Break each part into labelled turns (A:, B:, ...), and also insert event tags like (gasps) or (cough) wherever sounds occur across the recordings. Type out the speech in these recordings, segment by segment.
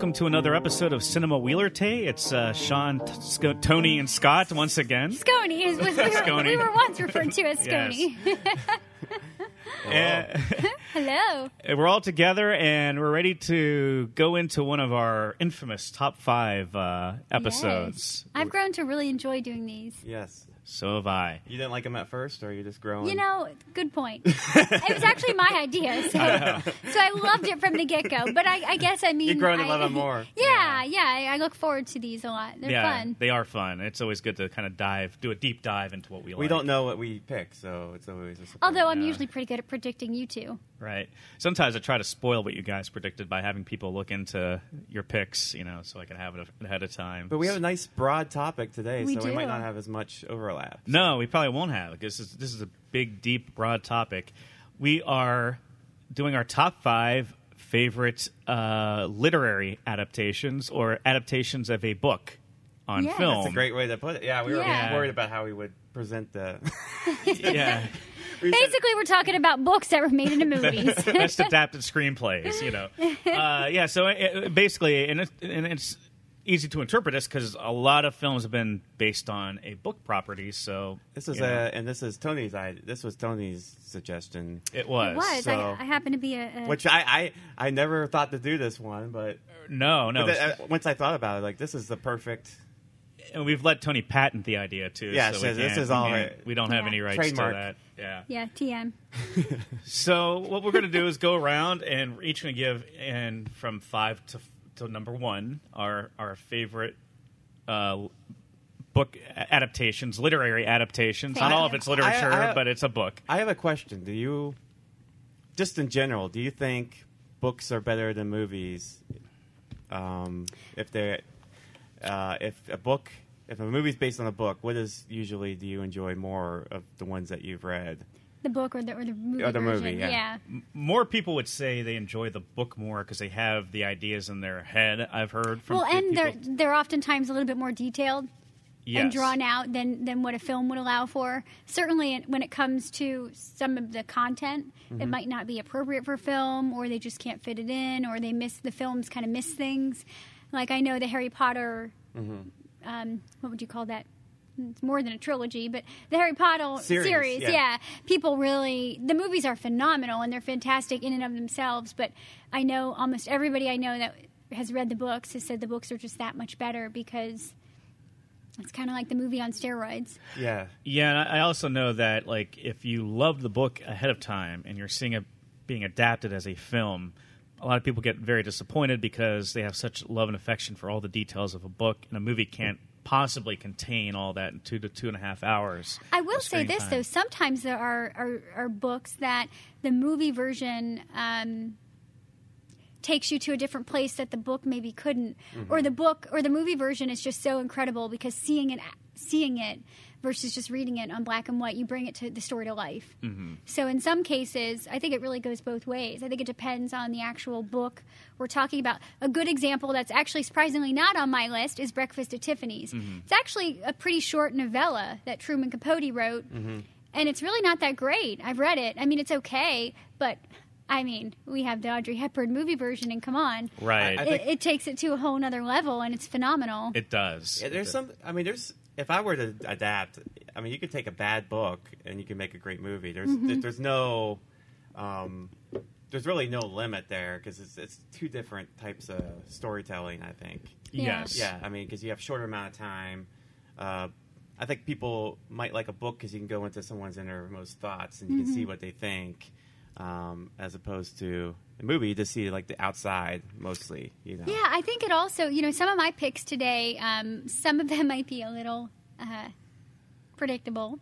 A: welcome to another episode of Cinema Wheeler Tay. It's uh, Sean, T- Sc- Tony, and Scott once again.
B: Scony is was we were, (laughs)
A: Scony.
B: we were once referred to as Scony.
A: And (laughs)
B: Hello. (laughs)
A: we're all together and we're ready to go into one of our infamous top five uh, episodes.
B: Yes. I've grown to really enjoy doing these.
C: Yes.
A: So have I.
C: You didn't like him at first, or you just growing?
B: You know, good point. (laughs) it was actually my idea, so (laughs) so I loved it from the get go. But I, I guess I mean
C: You're growing to
B: I-
C: love him more. (laughs)
B: Yeah, yeah. I, I look forward to these a lot. They're
A: yeah,
B: fun.
A: they are fun. It's always good to kind of dive, do a deep dive into what we, like.
C: we
A: like.
C: don't know what we pick, so it's always a surprise.
B: Although I'm
A: Yeah.
B: usually pretty good at predicting you two.
A: Right. Sometimes I try to spoil what you guys predicted by having people look into your picks, you know, so I can have it ahead of time.
C: But we have a nice broad topic today,
B: We
C: so we might not have as much overlap.
A: No, we probably won't have. This is this is a big, deep, broad topic. We are doing our top five favorite uh, literary adaptations or adaptations of a book on
B: Yes.
A: film.
C: That's a great way to put it. Yeah, we were
B: Yeah.
C: worried about how we would present the. (laughs)
A: yeah,
C: We said-
B: Basically, we're talking about books that were made into (laughs) movies. (laughs)
A: best adapted screenplays. You know, uh, yeah. So it, basically, and, it, and it's easy to interpret this because a lot of films have been based on a book property. So
C: This is
A: you know,
C: a, and this is Tony's. I this was Tony's suggestion,
A: it was.
B: It was.
C: So-
B: I, I happen to be a. a
C: which I, I I never thought to do this one, but,
A: No, no.
C: but then, uh, once I thought about it, like this is the perfect.
A: And we've let Tony patent the idea too.
C: Yeah,
A: so
C: so
A: we
C: this
A: can't-
C: is
A: we
C: all
A: can't-
C: right.
A: We don't have
B: Yeah.
A: any rights
C: Trademark.
A: to that. Yeah.
B: yeah, TM. (laughs)
A: So what we're going to do is go around and we're each going to give, and from five to to number one, our our favorite uh, book adaptations, literary adaptations. Not all of it's
C: I- I-
A: literature,
C: I-
A: but it's a book.
C: I have a question. Do you, just in general, do you think books are better than movies? Um, if they, uh, if a book, if a movie's based on a book, what is usually do you enjoy more of the ones that you've read?
B: The book or the or the movie.
C: Or the
B: version.
C: movie, yeah.
A: More people would say they enjoy the book more because they have the ideas in their head. I've heard from
B: Well,
A: pe-
B: and they're they're oftentimes a little bit more detailed
A: yes.
B: and drawn out than than what a film would allow for. Certainly, when it comes to some of the content, it
A: Mm-hmm.
B: might not be appropriate for film, or they just can't fit it in, or they miss the films kind of miss things. Like I know the Harry Potter.
A: Mm-hmm.
B: Um, what would you call that? It's more than a trilogy, but the Harry Potter
C: Series,
B: yeah.
C: yeah.
B: People really, the movies are phenomenal and they're fantastic in and of themselves. But I know almost everybody I know that has read the books has said the books are just that much better because it's kind of like the movie on steroids.
C: Yeah,
A: Yeah, and I I also know that like if you love the book ahead of time and you're seeing it being adapted as a film, a lot of people get very disappointed because they have such love and affection for all the details of a book, and a movie can't possibly contain all that in two to two and a half hours.
B: I will say this
A: time.
B: though: sometimes there are are, are books that the movie version um, takes you to a different place that the book maybe couldn't,
A: Mm-hmm.
B: or the book or the movie version is just so incredible because seeing it seeing it versus just reading it on black and white, you bring it to the story to life.
A: Mm-hmm.
B: So in some cases, I think it really goes both ways. I think it depends on the actual book we're talking about. A good example that's actually surprisingly not on my list is Breakfast at Tiffany's. It's actually a pretty short novella that Truman Capote wrote, and it's really not that great. I've read it. I mean, it's okay, but I mean, we have the Audrey Hepburn movie version, and come on,
A: Right.
C: I- I
B: it, it takes it to a whole other level, and it's phenomenal.
A: it does.
C: Yeah, there's some. I mean, there's. If I were to adapt, I mean, you could take a bad book and you can make a great movie. There's
B: Mm-hmm.
C: there's no, um, there's really no limit there because it's it's two different types of storytelling. I think.
A: Yes.
C: Yeah, I mean, because you have shorter amount of time. Uh, I think people might like a book because you can go into someone's innermost thoughts and you can see what they think, um, as opposed to a movie. You just see like the outside mostly. You know.
B: Yeah, I think it also, you know, some of my picks today, um, some of them (laughs) might be a little uh, predictable,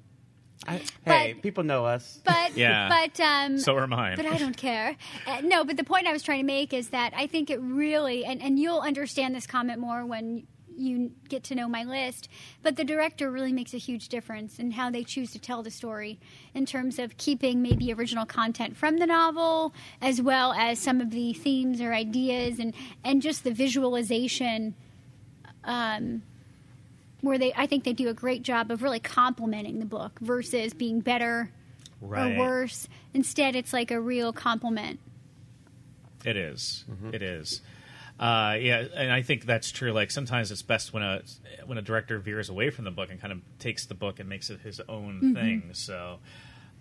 C: I, hey,
B: But-
C: people know us.
B: but
A: Yeah. (laughs)
B: but um,
A: So are mine.
B: but I don't care. Uh, no, but the point I was trying to make is that I think it really, and, and you'll understand this comment more when you get to know my list, but the director really makes a huge difference in how they choose to tell the story in terms of keeping maybe original content from the novel, as well as some of the themes or ideas, and, and just the visualization. Um, where they, I think they do a great job of really complementing the book versus being better
A: Right.
B: or worse. Instead, it's like a real compliment.
A: It is.
C: Mm-hmm.
A: It is. Uh, yeah, and I think that's true. Like sometimes it's best when a when a director veers away from the book and kind of takes the book and makes it his own
B: Mm-hmm.
A: thing. So,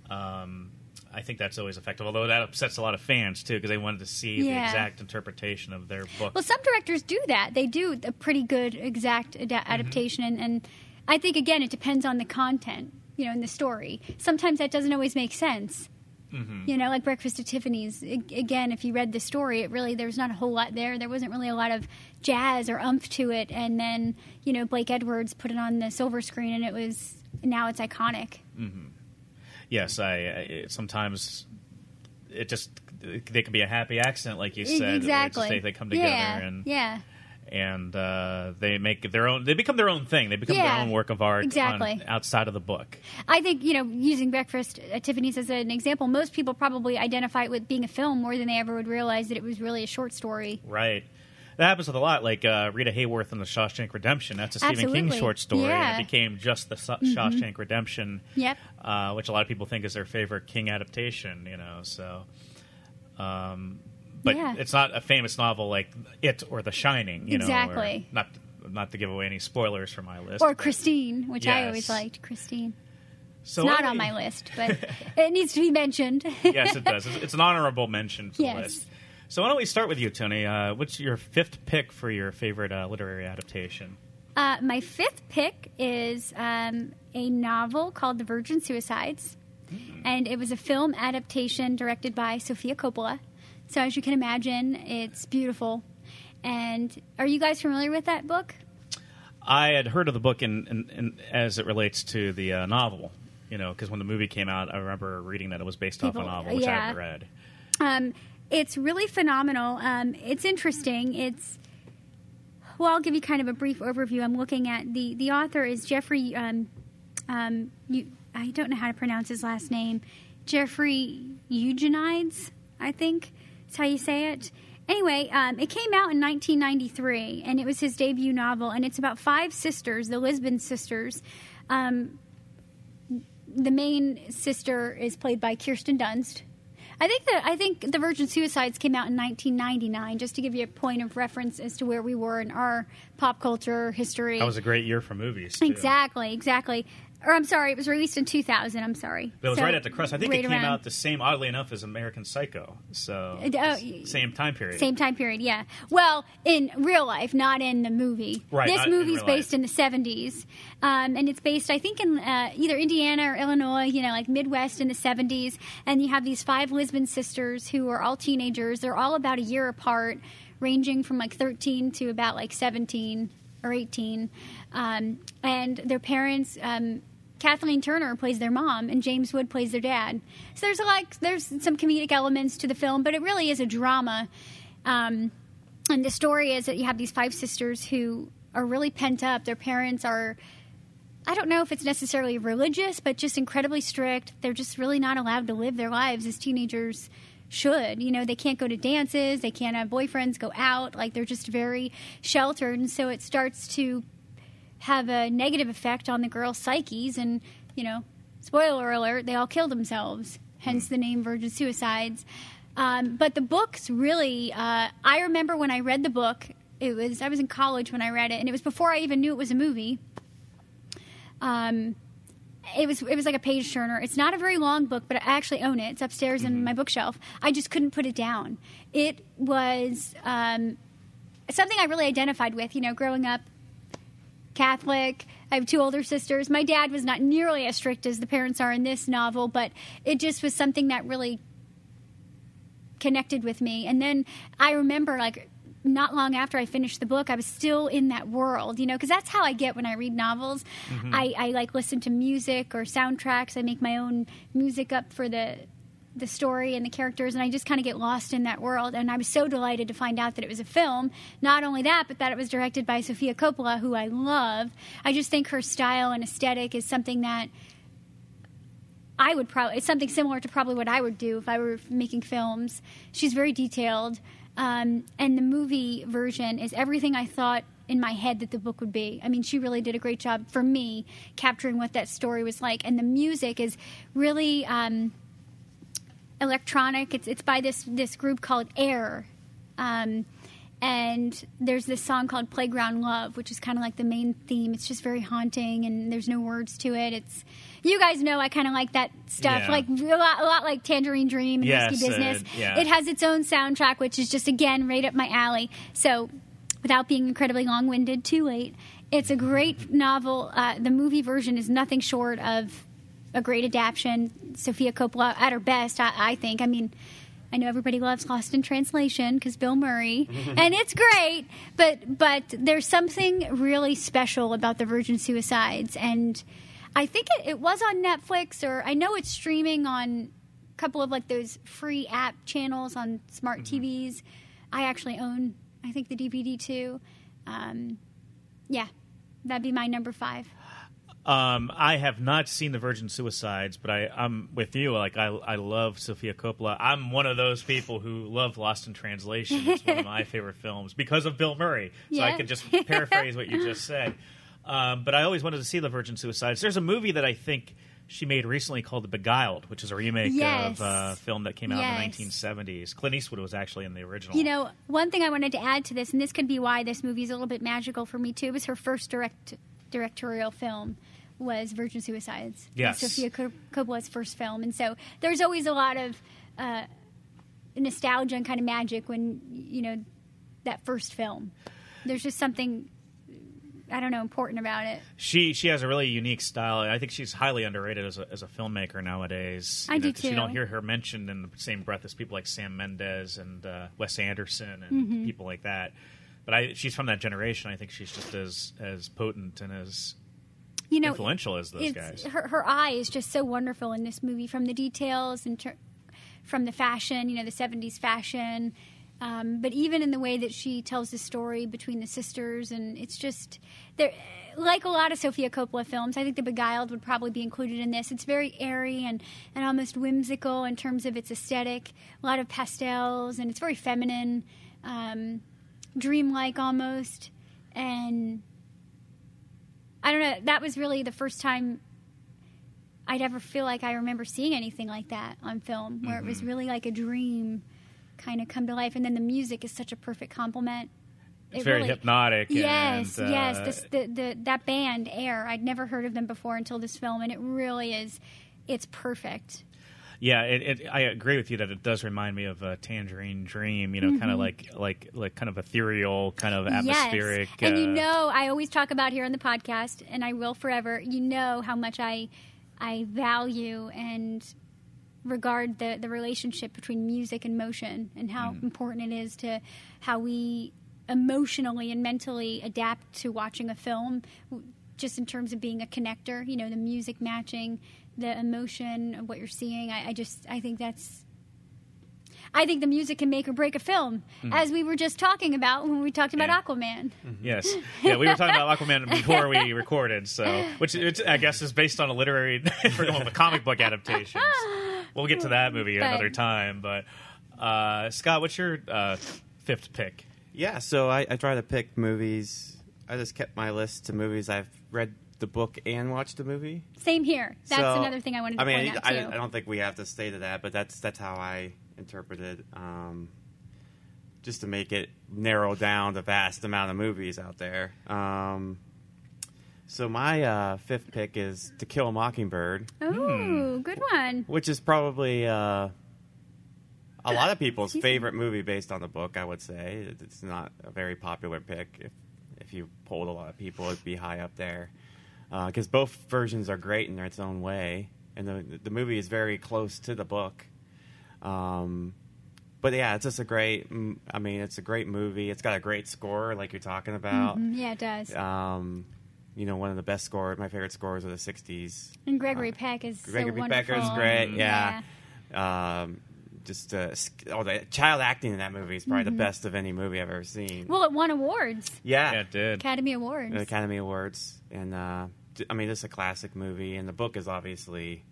A: um, I think that's always effective. Although that upsets a lot of fans too because they wanted to see the exact interpretation of their book.
B: Well, some directors do that. They do a pretty good exact
A: Mm-hmm.
B: adaptation, and, and I think again it depends on the content, you know, in the story. Sometimes that doesn't always make sense.
A: Mm-hmm.
B: You know, like Breakfast at Tiffany's. Again, if you read the story, it really there was not a whole lot there. There wasn't really a lot of jazz or umph to it, and then you know Blake Edwards put it on the silver screen, and it was now it's iconic.
A: yes, I, I sometimes it just they can be a happy accident, like you said.
B: exactly.
A: they, they come together
B: yeah,
A: and
B: yeah.
A: And uh, they make their own. They become their own thing. They become
B: Yeah,
A: their own work of art on-
B: exactly.
A: outside of the book.
B: I think you know using Breakfast at Tiffany's as an example, most people probably identify it with being a film more than they ever would realize that it was really a short story.
A: Right. That happens with a lot, like uh, Rita Hayworth in the Shawshank Redemption. That's a Stephen King short story,
B: Yeah. Mm-hmm.
A: and it became just the Sa- Shawshank Redemption.
B: Yep.
A: Uh, which a lot of people think is their favorite King adaptation. You know, so. Um, but
B: Yeah.
A: it's not a famous novel like It or The Shining. You know,
B: Exactly.
A: not not to give away any spoilers for my list.
B: Or Christine, which I always liked. Christine.
A: So
B: it's not on my list, but it needs to be mentioned. (laughs)
A: yes, it does. It's, an honorable mention for
B: Yes.
A: the list. So why don't we start with you, Tony? Uh, what's your fifth pick for your favorite uh, literary adaptation?
B: Uh, my fifth pick is um, a novel called The Virgin Suicides, and it was a film adaptation directed by Sofia Coppola. So, as you can imagine, it's beautiful. And are you guys familiar with that book?
A: I had heard of the book in, in, in as it relates to the uh, novel. You know, because when the movie came out, I remember reading that it was based off a novel, which I
B: yeah.
A: haven't read.
B: Um, it's really phenomenal. Um, it's interesting. It's well, I'll give you kind of a brief overview. I'm looking at the the author is Jeffrey. Um, um, you, I don't know how to pronounce his last name. Jeffrey Eugenides, I think is how you say it. Anyway, um, it came out in 1993, and it was his debut novel, and it's about five sisters, the Lisbon sisters. Um, the main sister is played by Kirsten Dunst. I think that I think the Virgin Suicides came out in 1999, just to give you a point of reference as to where we were in our pop culture history.
A: That was a great year for movies. Too.
B: exactly, exactly. Or I'm sorry, it was released in 2000. I'm sorry.
A: But it was
B: So,
A: right at the crust. I think
B: right
A: it came
B: around-
A: out the same, oddly enough, as American Psycho. So
B: Uh, uh,
A: same time period.
B: Same time period, yeah. Well, in real life, not in the movie.
A: Right,
B: This movie's based
A: life.
B: in the 70s. Um, and it's based, I think, in uh, either Indiana or Illinois, you know, like Midwest in the 70s. And you have these five Lisbon sisters who are all teenagers. They're all about a year apart, ranging from like 13 to about like 17 or 18. Um, and their parents. Um, Kathleen Turner plays their mom, and James Wood plays their dad. So there's like there's some comedic elements to the film, but it really is a drama. Um, and the story is that you have these five sisters who are really pent up. Their parents are, I don't know if it's necessarily religious, but just incredibly strict. They're just really not allowed to live their lives as teenagers should. You know, they can't go to dances, they can't have boyfriends, go out. Like they're just very sheltered. And so it starts to have a negative effect on the girls' psyches. And, you know, spoiler alert, they all kill themselves, hence the name Virgin Suicides. Um, but the books really, uh, I remember when I read the book, it was, I was in college when I read it, and it was before I even knew it was a movie. Um, it was it was like a page turner. It's not a very long book, but I actually own it. It's upstairs in my bookshelf. I just couldn't put it down. It was um, something I really identified with. You know, growing up Catholic. I have two older sisters. My dad was not nearly as strict as the parents are in this novel, but it just was something that really connected with me. And then I remember, like, not long after I finished the book, I was still in that world, you know, because that's how I get when I read novels. Mm-hmm. I, I like listen to music or soundtracks. I make my own music up for the the story and the characters, and I just kind of get lost in that world. And I was so delighted to find out that it was a film. Not only that, but that it was directed by Sofia Coppola, who I love. I just think her style and aesthetic is something that I would probably it's something similar to probably what I would do if I were making films. She's very detailed, um, and the movie version is everything I thought in my head that the book would be. I mean, she really did a great job for me capturing what that story was like, and the music is really um, electronic. It's it's by this this group called Air. Um, and there's this song called Playground Love, which is kind of like the main theme. It's just very haunting, and there's no words to it. It's you guys know I kind of like that stuff,
A: Yeah.
B: like a lot, a lot like Tangerine Dream and
A: Yes,
B: Risky Business.
A: uh, yeah.
B: It has its own soundtrack, which is just again right up my alley. So, without being incredibly long-winded, too late. It's a great novel. Uh, the movie version is nothing short of a great adaptation. Sofia Coppola at her best, I, I think. I mean, I know everybody loves Lost in Translation because Bill Murray, (laughs) and it's great. But but there's something really special about the Virgin Suicides, and I think it, it was on Netflix, or I know it's streaming on a couple of like those free app channels on smart TVs. I actually own, I think the DVD too. Um, yeah, that'd be my number five.
A: Um, I have not seen the Virgin Suicides, but I, I'm with you. Like I, I love Sofia Coppola. I'm one of those people who love Lost in Translation. It's one of my (laughs) favorite films because of Bill Murray. So I can just paraphrase what you just said. (laughs) Um, but I always wanted to see the Virgin Suicides. There's a movie that I think she made recently called The Beguiled, which is a remake
B: Yes.
A: of a film that came out
B: Yes.
A: in the 1970s. Clint Eastwood was actually in the original.
B: You know, one thing I wanted to add to this, and this could be why this movie is a little bit magical for me too, was her first direct directorial film was Virgin Suicides.
A: Yes.
B: Sofia Co- Coppola's first film, and so there's always a lot of uh, nostalgia and kind of magic when you know that first film. There's just something I don't know important about it.
A: She she has a really unique style. I think she's highly underrated as a, as a filmmaker nowadays.
B: I
A: You
B: do
A: 'cause You
B: too.
A: don't hear her mentioned in the same breath as people like Sam Mendes and uh, Wes Anderson and
B: Mm-hmm.
A: people like that. But I, she's from that generation. I think she's just as as potent and as
B: You know,
A: influential as those guys.
B: Her, her eye is just so wonderful in this movie, from the details and ter- from the fashion, you know, the '70s fashion, um, but even in the way that she tells the story between the sisters, and it's just there. Like a lot of Sofia Coppola films, I think The Beguiled would probably be included in this. It's very airy and, and almost whimsical in terms of its aesthetic. A lot of pastels, and it's very feminine, um, dreamlike almost. And I don't know. That was really the first time I'd ever feel like I remember seeing anything like that on film, where it was
A: Mm-hmm.
B: really like a dream kind of come to life. And then the music is such a perfect complement.
A: It's
B: It
A: very
B: really-
A: hypnotic.
B: Yes,
A: and, uh,
B: yes. This, the, the that band Air, I'd never heard of them before until this film, and it really is. It's perfect.
A: Yeah, it, it, I agree with you that it does remind me of a Tangerine Dream. You know, kind of like like like kind of ethereal, kind of atmospheric.
B: Yes. And you
A: uh,
B: know, I always talk about here on the podcast, and I will forever. You know how much I I value and regard the the relationship between music and motion, and how
A: Mm.
B: important it is to how we emotionally and mentally adapt to watching a film. Just in terms of being a connector, you know, the music matching the emotion of what you're seeing. I, I just, I think that's I think the music can make or break a film, as we were just talking about when we talked about
A: Yeah.
B: Aquaman.
A: Yes, (laughs) yeah, we were talking about Aquaman before we recorded, so which I guess is based on a literary, (laughs) the comic book adaptations. (laughs) We'll get to that movie
B: But-
A: another time, but uh, Scott, what's your uh, fifth pick?
C: Yeah, so I, I try to pick movies. I just kept my list to movies I've read the book and watched the movie.
B: Same here. That's
C: So,
B: another thing I wanted to
C: I mean,
B: point out
C: I,
B: too.
C: I don't think we have to stay to that, but that's that's how I interpreted. Um, just to make it narrow down the vast amount of movies out there. Um, so my uh, fifth pick is To Kill a Mockingbird,
B: Ooh, good one.
C: which is probably uh, a lot of people's favorite movie based on the book. I would say it's not a very popular pick. If if you polled a lot of people, it'd be high up there because both versions are great in its own way, and the the movie is very close to the book. Um, but yeah, it's just a great. I mean, it's a great movie. It's got a great score, like you're talking about.
B: Mm, Yeah, it does.
C: Um, you know, one of the best scores. My favorite scores are the '60s.
B: and Gregory Peck is
C: uh, Gregory
B: so wonderful.
C: Pecker's great.
B: Yeah.
C: Yeah. Um, just uh, sk- oh, the child acting in that movie is probably the best of any movie I've ever seen.
B: Mm-hmm. Well, it won awards,
C: yeah,
A: Yeah, it did.
B: Academy Awards.
C: the Academy Awards, and uh, d- I mean, this is a classic movie, and the book is obviously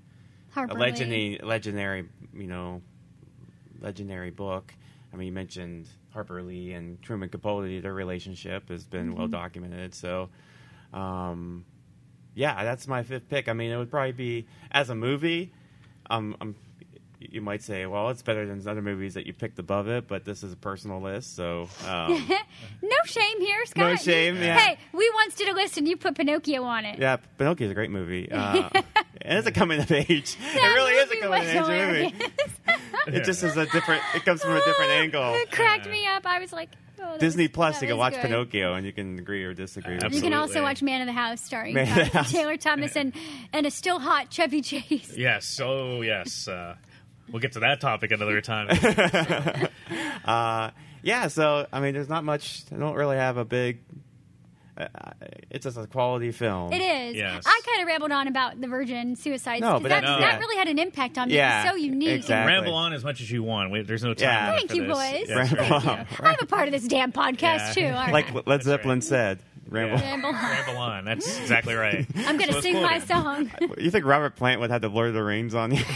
B: Harper
C: a legendary, legendary, you know, legendary book. I mean, you mentioned Harper Lee and Truman Capote. Their relationship has been
B: Mm-hmm.
C: well documented. So, um, yeah, that's my fifth pick. I mean, it would probably be as a movie. Um, I'm you might say, well, it's better than other movies that you picked above it, but this is a personal list, so um, (laughs)
B: No shame here, Scott.
C: No shame, yeah.
B: Hey, we once did a list and you put Pinocchio on it.
C: yeah, Pinocchio is a great movie. Uh, (laughs) it's a coming of age. (laughs) it really is a coming
B: was
C: of age
B: hilarious.
C: movie. (laughs) (laughs) It just is a different. It comes from a different angle.
B: It cracked me up. I was like, oh,
C: Disney Plus,
B: that
C: you can watch
B: good.
C: Pinocchio, and you can agree or disagree. with
B: You can also watch Man of the House starring
C: Man of the House.
B: Taylor Thomas and, and a still hot Chevy Chase.
A: Yes. Oh, yes. Uh, we'll get to that topic another time.
C: Uh, yeah, so I mean, there's not much. I don't really have a big. Uh, it's just a quality film.
B: It is.
A: Yes.
B: I kind of rambled on about the Virgin suicides.
C: No,
B: 'cause
C: but
B: that,
C: that's-
B: that really had an impact on me.
C: Yeah,
B: It was so unique.
C: exactly.
A: Ramble on as much as you want. We, there's no time.
C: Yeah.
B: Thank
A: for
B: you,
A: this.
B: boys.
A: Yeah, that's
C: Ramble
A: right.
C: on.
B: I'm a part of this damn podcast
A: Yeah.
B: too. All right.
C: Like Led Zeppelin
A: right.
C: said. Ramble.
B: Ramble on.
A: Ramble on. That's exactly right. (laughs)
B: I'm going to
A: So
B: sing my song. (laughs)
C: You think Robert Plant would have the Lord of the Rings on you? (laughs)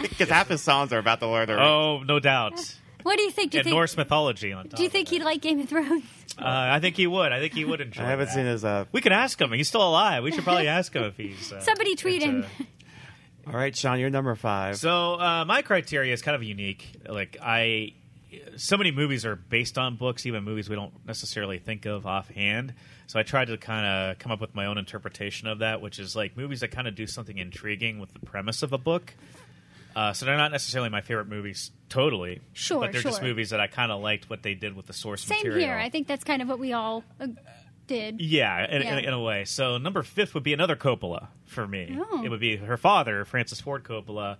C: Because half his songs are about the Lord of the Rings.
A: Oh, no doubt.
B: What do you think? Do you
A: And
B: think,
A: Norse mythology on top.
B: do you think he'd like Game of Thrones?
A: Uh, I think he would. I think he would enjoy.
C: I haven't
A: that.
C: seen his. Uh...
A: We could ask him. He's still alive. We should probably ask him if he's. Uh,
B: Somebody tweet
A: into-
B: him. (laughs)
C: All right, Sean, you're number five.
A: So uh, my criteria is kind of unique. Like I, so many movies are based on books, even movies we don't necessarily think of offhand. So I tried to kind of come up with my own interpretation of that, which is like movies that kind of do something intriguing with the premise of a book. Uh, so they're not necessarily my favorite movies totally,
B: Sure,
A: but they're just movies that I kind of liked what they did with the source
B: Same
A: material.
B: Same here. I think that's kind of what we all uh, did.
A: Yeah, in,
B: Yeah.
A: In, in a way. So number fifth would be another Coppola for me.
B: Oh.
A: It would be her father, Francis Ford Coppola,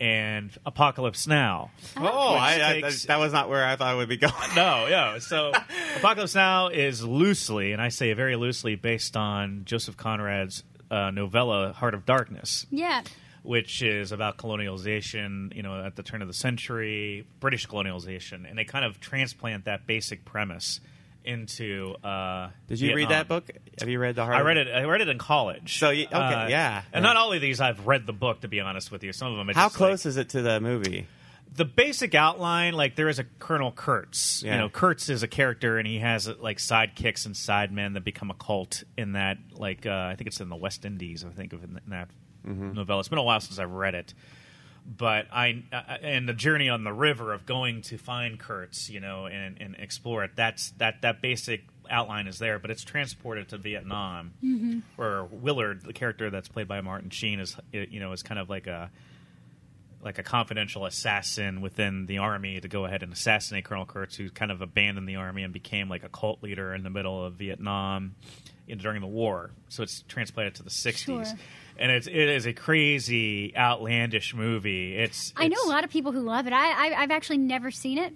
A: and Apocalypse Now.
C: oh, I, I,
A: takes-
C: that was not where I thought it would be going. (laughs)
A: No, yeah. So (laughs) Apocalypse Now is loosely, and I say very loosely, based on Joseph Conrad's uh, novella Heart of Darkness,
B: Yeah.
A: Which is about colonialization. You know, at the turn of the century, British colonialization, and they kind of transplant that basic premise into. Uh,
C: Did you read that book? Have you read the Heart?
A: I read it. I read it in college.
C: So you- okay, yeah.
A: And not all of these I've read the book to be honest with you. Some of them.
C: How
A: just,
C: close
A: like-
C: is it to the movie?
A: the basic outline, like there is a Colonel Kurtz.
C: Yeah.
A: You know, Kurtz is a character, and he has like sidekicks and sidemen that become a cult in that. Like uh, I think it's in the West Indies. I think of in that
C: Mm-hmm.
A: novella. It's been a while since I've read it, but I uh, and the journey on the river of going to find Kurtz, you know, and, and explore it. That's that that basic outline is there, but it's transported to Vietnam,
B: Mm-hmm.
A: where Willard, the character that's played by Martin Sheen, is you know is kind of like a like a confidential assassin within the army to go ahead and assassinate Colonel Kurtz, who kind of abandoned the army and became like a cult leader in the middle of Vietnam in, during the war. So it's transplanted to the '60s,
B: Sure.
A: and it's it is a crazy, outlandish movie. It's,
B: I know a lot of people who love it. I, I I've actually never seen it.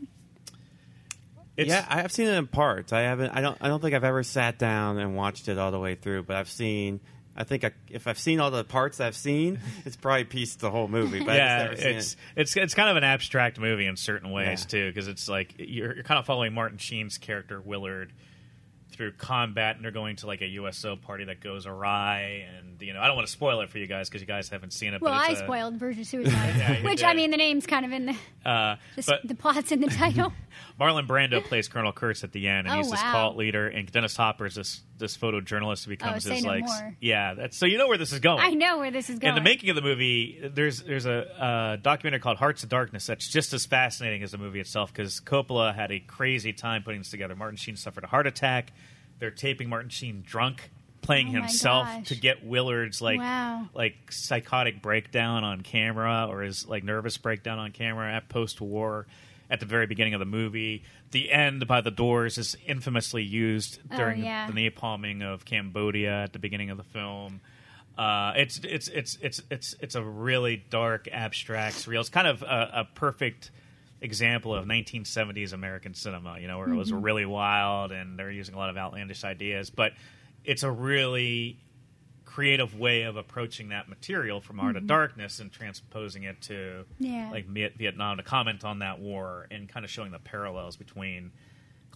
A: It's,
C: yeah, I have seen it in parts. I haven't. I don't. I don't think I've ever sat down and watched it all the way through. But I've seen. I think I, if I've seen all the parts I've seen, (laughs) it's probably pieced the whole movie. But
A: yeah,
C: I've just never
A: it's
C: seen
A: it's it's kind of an abstract movie in certain ways
C: Yeah.
A: too, because it's like you're, you're kind of following Martin Sheen's character Willard through combat, and they're going to like a USO party that goes awry, and you know I don't want to spoil it for you guys because you guys haven't seen it.
B: Well,
A: but
B: I
A: it's a-
B: spoiled Virgin (laughs) Suicide,
A: Yeah,
B: which I mean the name's kind of in the
A: Uh,
B: the,
A: but
B: the plot's in the (laughs) title.
A: Marlon Brando plays Colonel Kurtz at the end, and
B: Oh,
A: he's this cult leader, and Dennis Hopper is this this photojournalist who becomes
B: say
A: his
B: no
A: like
B: more.
A: yeah. That's so you know where this is going.
B: I know where this is going.
A: In the making of the movie, there's there's a uh, documentary called Hearts of Darkness that's just as fascinating as the movie itself because Coppola had a crazy time putting this together. Martin Sheen suffered a heart attack. They're taping Martin Sheen drunk, playing
B: Oh
A: himself to get Willard's like
B: Wow.
A: like psychotic breakdown on camera or his like nervous breakdown on camera at post war. At the very beginning of the movie, the end by the doors is infamously used
B: Oh,
A: during
B: yeah.
A: the napalming of Cambodia at the beginning of the film. Uh, it's it's it's it's it's it's a really dark, abstract, surreal. It's kind of a, a perfect example of 1970s American cinema. You know, where it was really wild and they're using a lot of outlandish ideas, but it's a really creative way of approaching that material from Art of mm-hmm. Darkness and transposing it to
B: Yeah.
A: like Vietnam to comment on that war and kind of showing the parallels between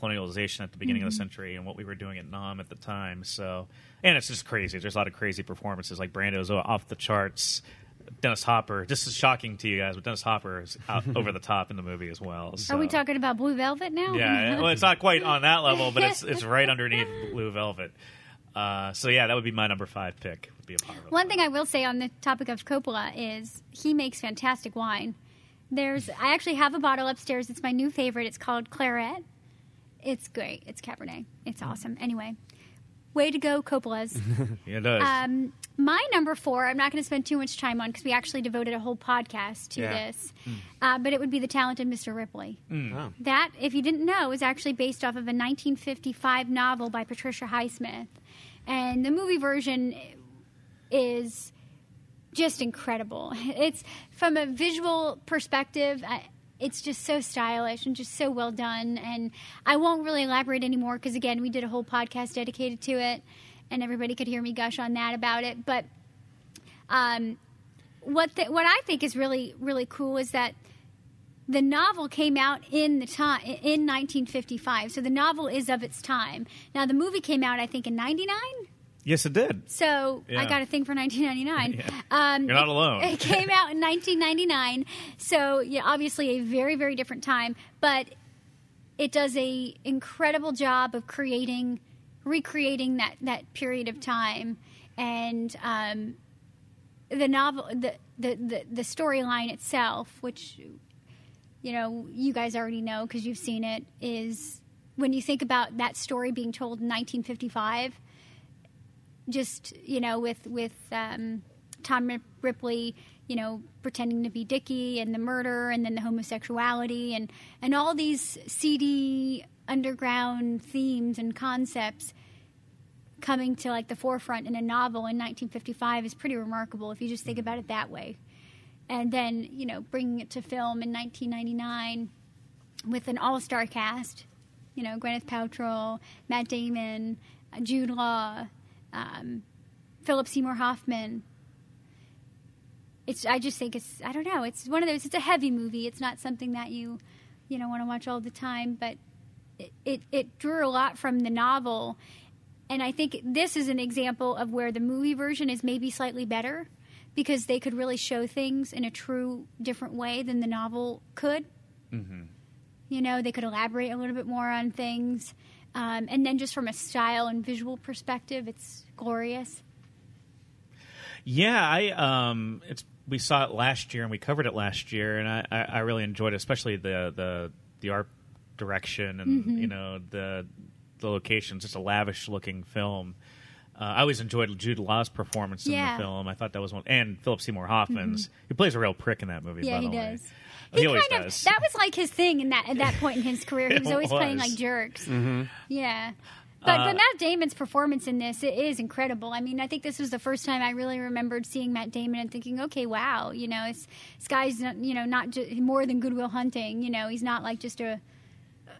A: colonialization at the beginning of the mm-hmm. century and what we were doing at Nam at the time. So, and it's just crazy. There's a lot of crazy performances. Like Brando's off the charts. Dennis Hopper, this is shocking to you guys, but Dennis Hopper is out (laughs) over the top in the movie as well. So.
B: Are we talking about Blue Velvet now?
A: Yeah, well, it's not quite on that level, but it's it's right underneath (laughs) Blue Velvet. Uh, so yeah, that would be my number five pick. Would be a Potter
B: One thing I will say on the topic of Coppola is he makes fantastic wine. There's I actually have a bottle upstairs. It's my new favorite. It's called Claret. It's great. It's Cabernet. It's awesome. Anyway, way to go, Coppola's. (laughs)
A: Yeah, it does.
B: Um, my number four, I'm not going to spend too much time on because we actually devoted a whole podcast to
C: Yeah.
B: this, uh, but it would be the talented Mr. Ripley.
C: Oh.
B: That, if you didn't know, is actually based off of a 1955 novel by Patricia Highsmith, and the movie version is just incredible. It's from a visual perspective. It's just so stylish and just so well done. And I won't really elaborate anymore because, again, we did a whole podcast dedicated to it, and everybody could hear me gush on that about it. But um, what the, what I think is really really cool is that the novel came out in the time in 1955, so the novel is of its time. Now the movie came out, I think, in '99.
A: yes, it did.
B: So I got a thing for 1999. (laughs)
A: Yeah.
B: Um,
A: You're not
B: it-
A: alone. (laughs)
B: It came out in 1999. So yeah, obviously a very very different time, but it does a incredible job of creating, recreating that that period of time, and um, the novel, the the the, the storyline itself, which you know you guys already know because you've seen it, is when you think about that story being told in 1955 just you know with with um, Tom Ripley, you know, pretending to be Dickie and the murder and then the homosexuality and and all these seedy underground themes and concepts coming to like the forefront in a novel in 1955 is pretty remarkable if you just think about it that way. And then, you know, bringing it to film in 1999 with an all-star cast, you know, Gwyneth Paltrow, Matt Damon, Jude Law, um, Philip Seymour Hoffman. It's. I just think it's. I don't know. It's one of those. It's a heavy movie. It's not something that you, you know, want to watch all the time. But it, it it drew a lot from the novel, and I think this is an example of where the movie version is maybe slightly better because they could really show things in a true different way than the novel could. You know, they could elaborate a little bit more on things. Um, and then just from a style and visual perspective, it's glorious.
A: Yeah, I um, it's we saw it last year and we covered it last year, and I, I, I really enjoyed it, especially the the the art direction and
B: Mm-hmm.
A: you know the the locations. It's a lavish looking film. Uh, I always enjoyed Jude Law's performance in
B: Yeah. Mm-hmm.
A: the film. I thought that was one, and Philip Seymour Hoffman's. He plays a real prick in that movie.
B: Yeah,
A: by
B: he
A: the way.
B: does.
A: He,
B: He
A: always
B: kind of
A: does.
B: that was like his thing in that at that point in his career. He was (laughs)
A: It
B: always playing like jerks.
C: Mm-hmm.
B: Yeah. But,
A: Uh,
B: but Matt Damon's performance in this it is incredible. I mean, I think this was the first time I really remembered seeing Matt Damon and thinking, okay, wow, you know, it's, this guy's you know not ju- more than Good Will Hunting. You know, he's not like just a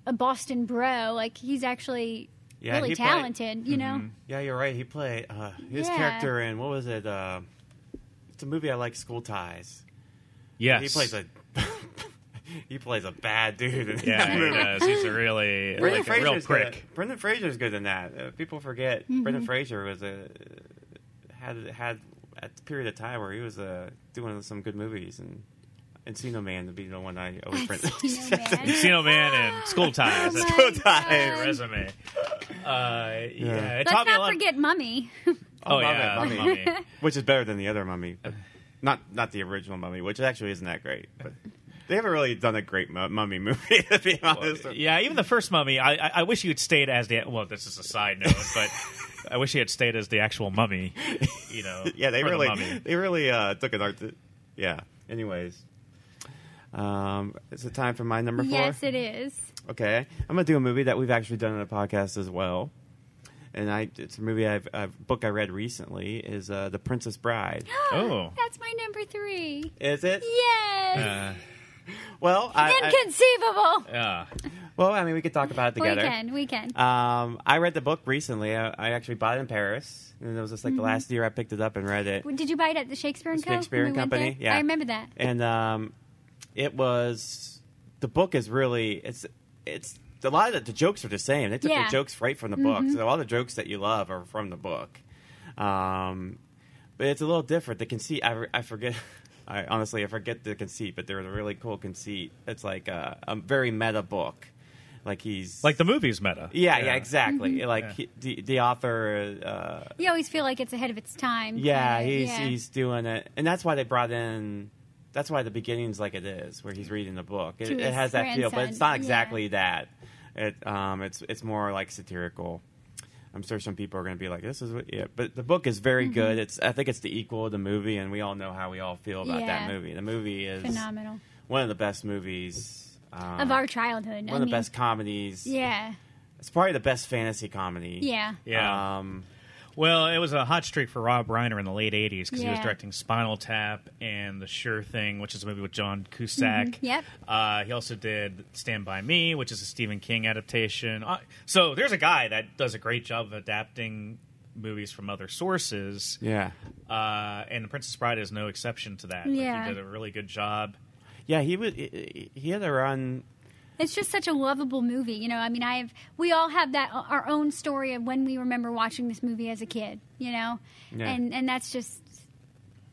B: a Boston bro. Like he's actually
C: Yeah,
B: really
C: he played-
B: talented. You know,
C: Yeah, you're right. He played uh, his
B: Yeah.
C: character in what was it? Uh, it's a movie I like, School Ties.
A: yes,
C: He plays a (laughs) he plays a bad dude. In
A: Yeah,
C: that
A: he
C: movie.
A: does. He's a really
C: Brendan (laughs)
A: like a real prick.
C: good. Brendan Fraser's good in that. Uh, people forget
B: Mm-hmm.
C: Brendan Fraser was a had had at the period of time where he was uh, doing some good movies and Encino Man to be the one I always print.
B: Encino (laughs) Man.
A: Encino Man and School Ties.
B: Oh
C: School
B: God.
C: Ties.
A: resume. Uh, yeah, it
B: Let's
A: taught a
B: not
A: lot.
B: forget Mummy.
A: oh
C: Mummy,
A: yeah,
C: Mummy.
A: Mummy. (laughs)
C: which is better than the other Mummy. Not not the original Mummy, which actually isn't that great. But they haven't really done a great mu- Mummy movie, (laughs) to be honest.
A: yeah, even the first Mummy. I, I, I wish you had stayed as the. Well, this is a side note, but I wish he had stayed as the actual Mummy. You know.
C: yeah, they
A: for the
C: really they really uh, took an art. To, yeah. Anyways, um, is it time for my number four?
B: yes, it is.
C: Okay, I'm gonna do a movie that we've actually done on a podcast as well, and I it's a movie I've a book I read recently is uh, The Princess Bride. (gasps)
A: Oh.
B: that's my number three.
C: Is it?
B: Yes,
A: Uh, (laughs)
C: Well, I, I
B: inconceivable.
A: yeah.
C: well, I mean, we could talk about it together.
B: we can, we can.
C: Um, I read the book recently. I, I actually bought it in Paris, and it was just like the last year I picked it up and read it.
B: Did you buy it at the Shakespeare and Co?
C: Shakespeare and
B: we
C: Company, yeah.
B: I remember that.
C: and um, it was the book is really it's it's a lot of the, the jokes are the same. They took
B: Yeah.
C: the jokes right from the book. So all the jokes that you love are from the book. Um, but it's a little different. The conceit, I, I forget. (laughs) I honestly I forget the conceit, but there was a really cool conceit. It's like a, a very meta book. like he's
A: Like the movies meta.
C: Yeah, yeah, exactly.
B: Mm-hmm.
C: Like
A: Yeah.
C: he, the the author. Uh,
B: You always feel like it's ahead of its time.
C: yeah, he's
B: yeah.
C: he's doing it, and that's why they brought in. That's why the beginning's like it is, where he's reading the book. It, it has that feel, but it's not
B: yeah.
C: exactly that. It um, it's it's more like satirical. I'm sure some people are going to be like, "This is what," yeah. But the book is very
B: Mm-hmm.
C: good. It's I think it's the equal of the movie, and we all know how we all feel about
B: Yeah.
C: that movie. The movie is
B: phenomenal
C: one of the best movies um,
B: of our childhood.
C: one
B: I
C: of the best comedies.
B: Yeah,
C: It's probably the best fantasy comedy.
B: yeah,
A: Yeah.
C: Um,
A: Well, it was a hot streak for Rob Reiner in the late '80s because he was directing Spinal Tap and The Sure Thing, which is a movie with John Cusack.
B: Mhm. Yep.
A: Uh, he also did Stand by Me, which is a Stephen King adaptation. Uh, so there's a guy that does a great job of adapting movies from other sources,
C: yeah.
A: uh, and The Princess Bride is no exception to that. Like,
B: Yeah.
A: he did a really good job.
C: Yeah, he was. He he had a run.
B: It's just such a lovable movie, you know. I mean, I have we all have that uh, our own story of when we remember watching this movie as a kid, you know,
C: Yeah.
B: and and that's just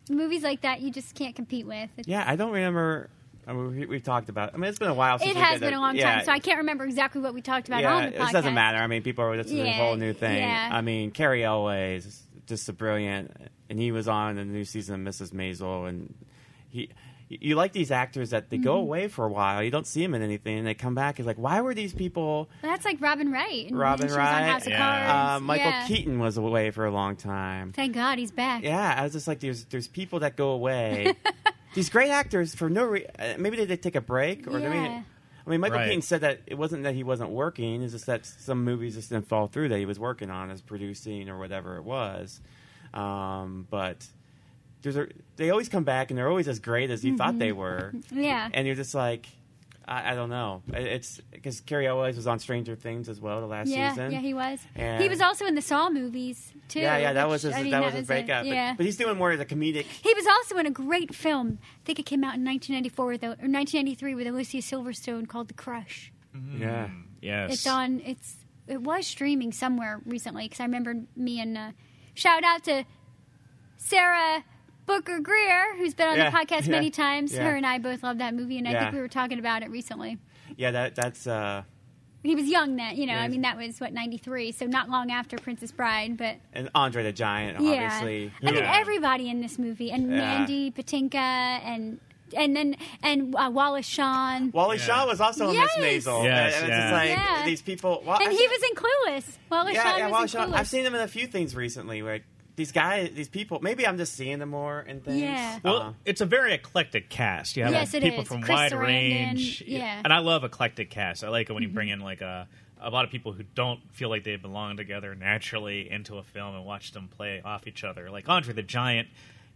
B: movies like that you just can't compete with. It's,
C: Yeah, I don't remember. I mean, we, we've talked about. I mean, it's been a while. since
B: it
C: we
B: has
C: did
B: been
C: it.
B: a long
C: yeah,
B: time, so I can't remember exactly what we talked about
C: yeah,
B: on the
C: it doesn't matter. I mean, people are. This is a whole new thing. I mean, Cary Elwes is just a brilliant, and he was on the new season of Mrs. Maisel, and he. You like these actors that they go
B: Mm-hmm.
C: away for a while. You don't see them in anything, and they come back. It's like, why were these people?
B: That's like Robin Wright. and-
C: Robin
B: and on
C: Wright,
B: House of
A: Yeah.
B: Cards.
C: Uh, Michael
B: yeah.
C: Keaton was away for a long time.
B: Thank God he's back.
C: Yeah, I was just like, there's there's people that go away. (laughs) These great actors for no reason. Maybe they did take a break, or maybe.
B: Yeah.
C: I mean, Michael
A: Right.
C: Keaton said that it wasn't that he wasn't working; it's just that some movies just didn't fall through that he was working on as producing or whatever it was. Um, but there's a, they always come back and they're always as great as you thought they were, (laughs)
B: Yeah.
C: and you're just like. I, I don't know. It's because Cary Elwes was on Stranger Things as well the last
B: yeah,
C: season.
B: yeah, he was.
C: And-
B: he was also in the Saw movies too.
C: yeah, yeah, that
B: which,
C: was his,
B: I mean,
C: that was his
B: a-
C: breakup. But-
B: yeah,
C: But, he's doing more of the comedic.
B: he was also in a great film. I think it came out in 1994 with, or 1993 with Alicia Silverstone called The Crush.
C: Yeah.
A: Yes,
B: It's on. It's it was streaming somewhere recently because I remember me and uh, shout out to Sarah Booker Greer who's been on
C: Yeah,
B: the podcast (laughs)
C: yeah,
B: many times.
C: yeah.
B: Her and I both love that movie, and I think we were talking about it recently.
C: Yeah, that that's uh
B: He was young then, you know.
C: Yeah.
B: I mean, that was what 93, so not long after Princess Bride, but
C: and Andre the Giant,
B: yeah.
C: obviously.
B: I mean, everybody in this movie, and
C: Yeah.
B: Mandy Patinkin, and and then and uh, Wallace Shawn.
C: Wally
A: Yeah.
C: Shaw was also
B: Yes.
C: in Miss Maisel.
A: Yes,
C: and it's
A: yeah.
C: just like
B: Yeah.
C: these people. Well,
B: and
C: I-
B: he was in Clueless. Wallace
C: yeah,
B: Shawn
C: yeah,
B: was
C: Wally
B: in
C: Shaw.
B: Clueless.
C: I've seen him in a few things recently. Like these guys, these people. Maybe I'm just seeing them more and things.
B: Yeah.
A: Well,
C: Uh,
A: it's a very eclectic cast. You have
B: Yes, it
A: people
B: is.
A: from
B: Chris
A: wide
B: Sarandon,
A: range.
B: yeah. Mm-hmm.
A: And I love eclectic casts. I like it when you bring in like a a lot of people who don't feel like they belong together naturally into a film and watch them play off each other. Like Andre the Giant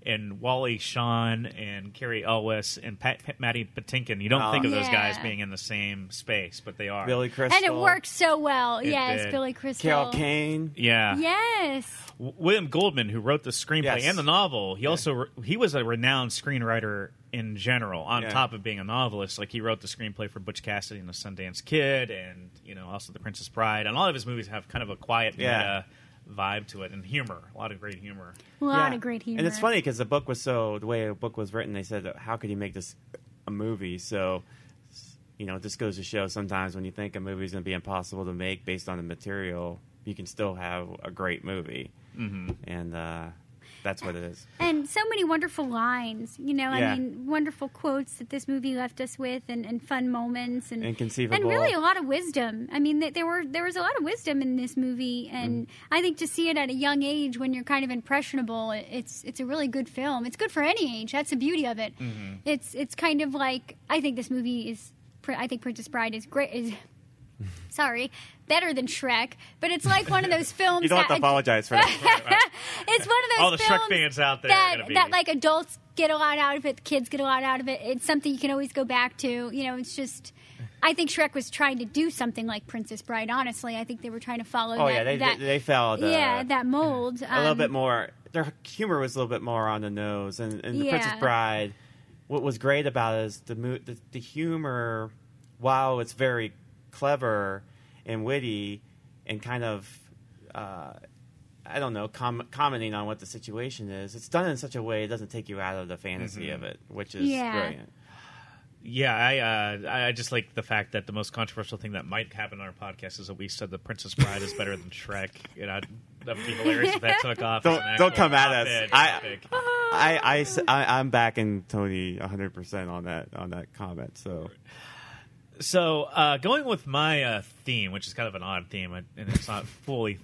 A: and Wally Shawn and Cary Elwes and Pat, Pat, Matty Patinkin. You don't
C: Oh.
A: think of those guys being in the same space, but they are.
C: Billy Crystal.
B: and it worked so well.
A: It
B: yes,
A: did.
B: Billy Crystal.
C: Carol Kane.
A: Yeah.
B: Yes.
A: W- William Goldman, who wrote the screenplay
C: Yes.
A: and the novel, he also re- he was a renowned screenwriter in general. On
C: Yeah.
A: top of being a novelist, like he wrote the screenplay for Butch Cassidy and the Sundance Kid, and you know also The Princess Bride. And all of his movies have kind of a quiet
C: Yeah.
A: meta vibe to it and humor, a lot of great humor.
B: A lot
C: Yeah.
B: of great humor.
C: And it's funny because the book was so the way the book was written. They said, "How could you make this a movie?" So, you know, it just goes to show sometimes when you think a movie is going to be impossible to make based on the material, you can still have a great movie. Mm-hmm. And uh, that's what it is.
B: And so many wonderful lines, you know,
C: Yeah.
B: I mean, wonderful quotes that this movie left us with and, and fun moments and
C: Inconceivable.
B: And really a lot of wisdom. I mean, th- there were there was a lot of wisdom in this movie and mm. I think to see it at a young age when you're kind of impressionable, it's it's a really good film. It's good for any age. That's the beauty of it. Mm-hmm. It's it's kind of like I think this movie is I think Princess Bride is great is (laughs) Sorry, better than Shrek, but it's like one of those (laughs) films
C: You don't have to apologize for that. (laughs)
B: it's one of those
A: All the Shrek
B: films
A: fans out there
B: that,
A: gonna be-
B: that like adults get a lot out of it, kids get a lot out of it. It's something you can always go back to. You know, it's just. I think Shrek was trying to do something like Princess Bride. Honestly, I think they were trying to follow.
C: oh
B: that,
C: yeah, they
B: that,
C: they, they fell. The,
B: yeah that mold
C: a little
B: Um,
C: bit more. Their humor was a little bit more on the nose, and, and the Princess Bride. What was great about it is the mo- the, the humor, while it's very clever and witty, and kind of, uh, I don't know, com- commenting on what the situation is. It's done in such a way it doesn't take you out of the fantasy of it, which is
B: Yeah.
C: brilliant.
A: Yeah, I uh, I just like the fact that the most controversial thing that might happen on our podcast is that we said the Princess Bride is better than Shrek. You know, that would be hilarious if that took off.
C: Don't-
A: an
C: don't come at us.
A: op-ed
C: I-
A: topic.
C: I, I, s- I, am backing Tony 100 percent on that on that comment. So
A: So, uh, going with my uh, theme, which is kind of an odd theme, and it's not fully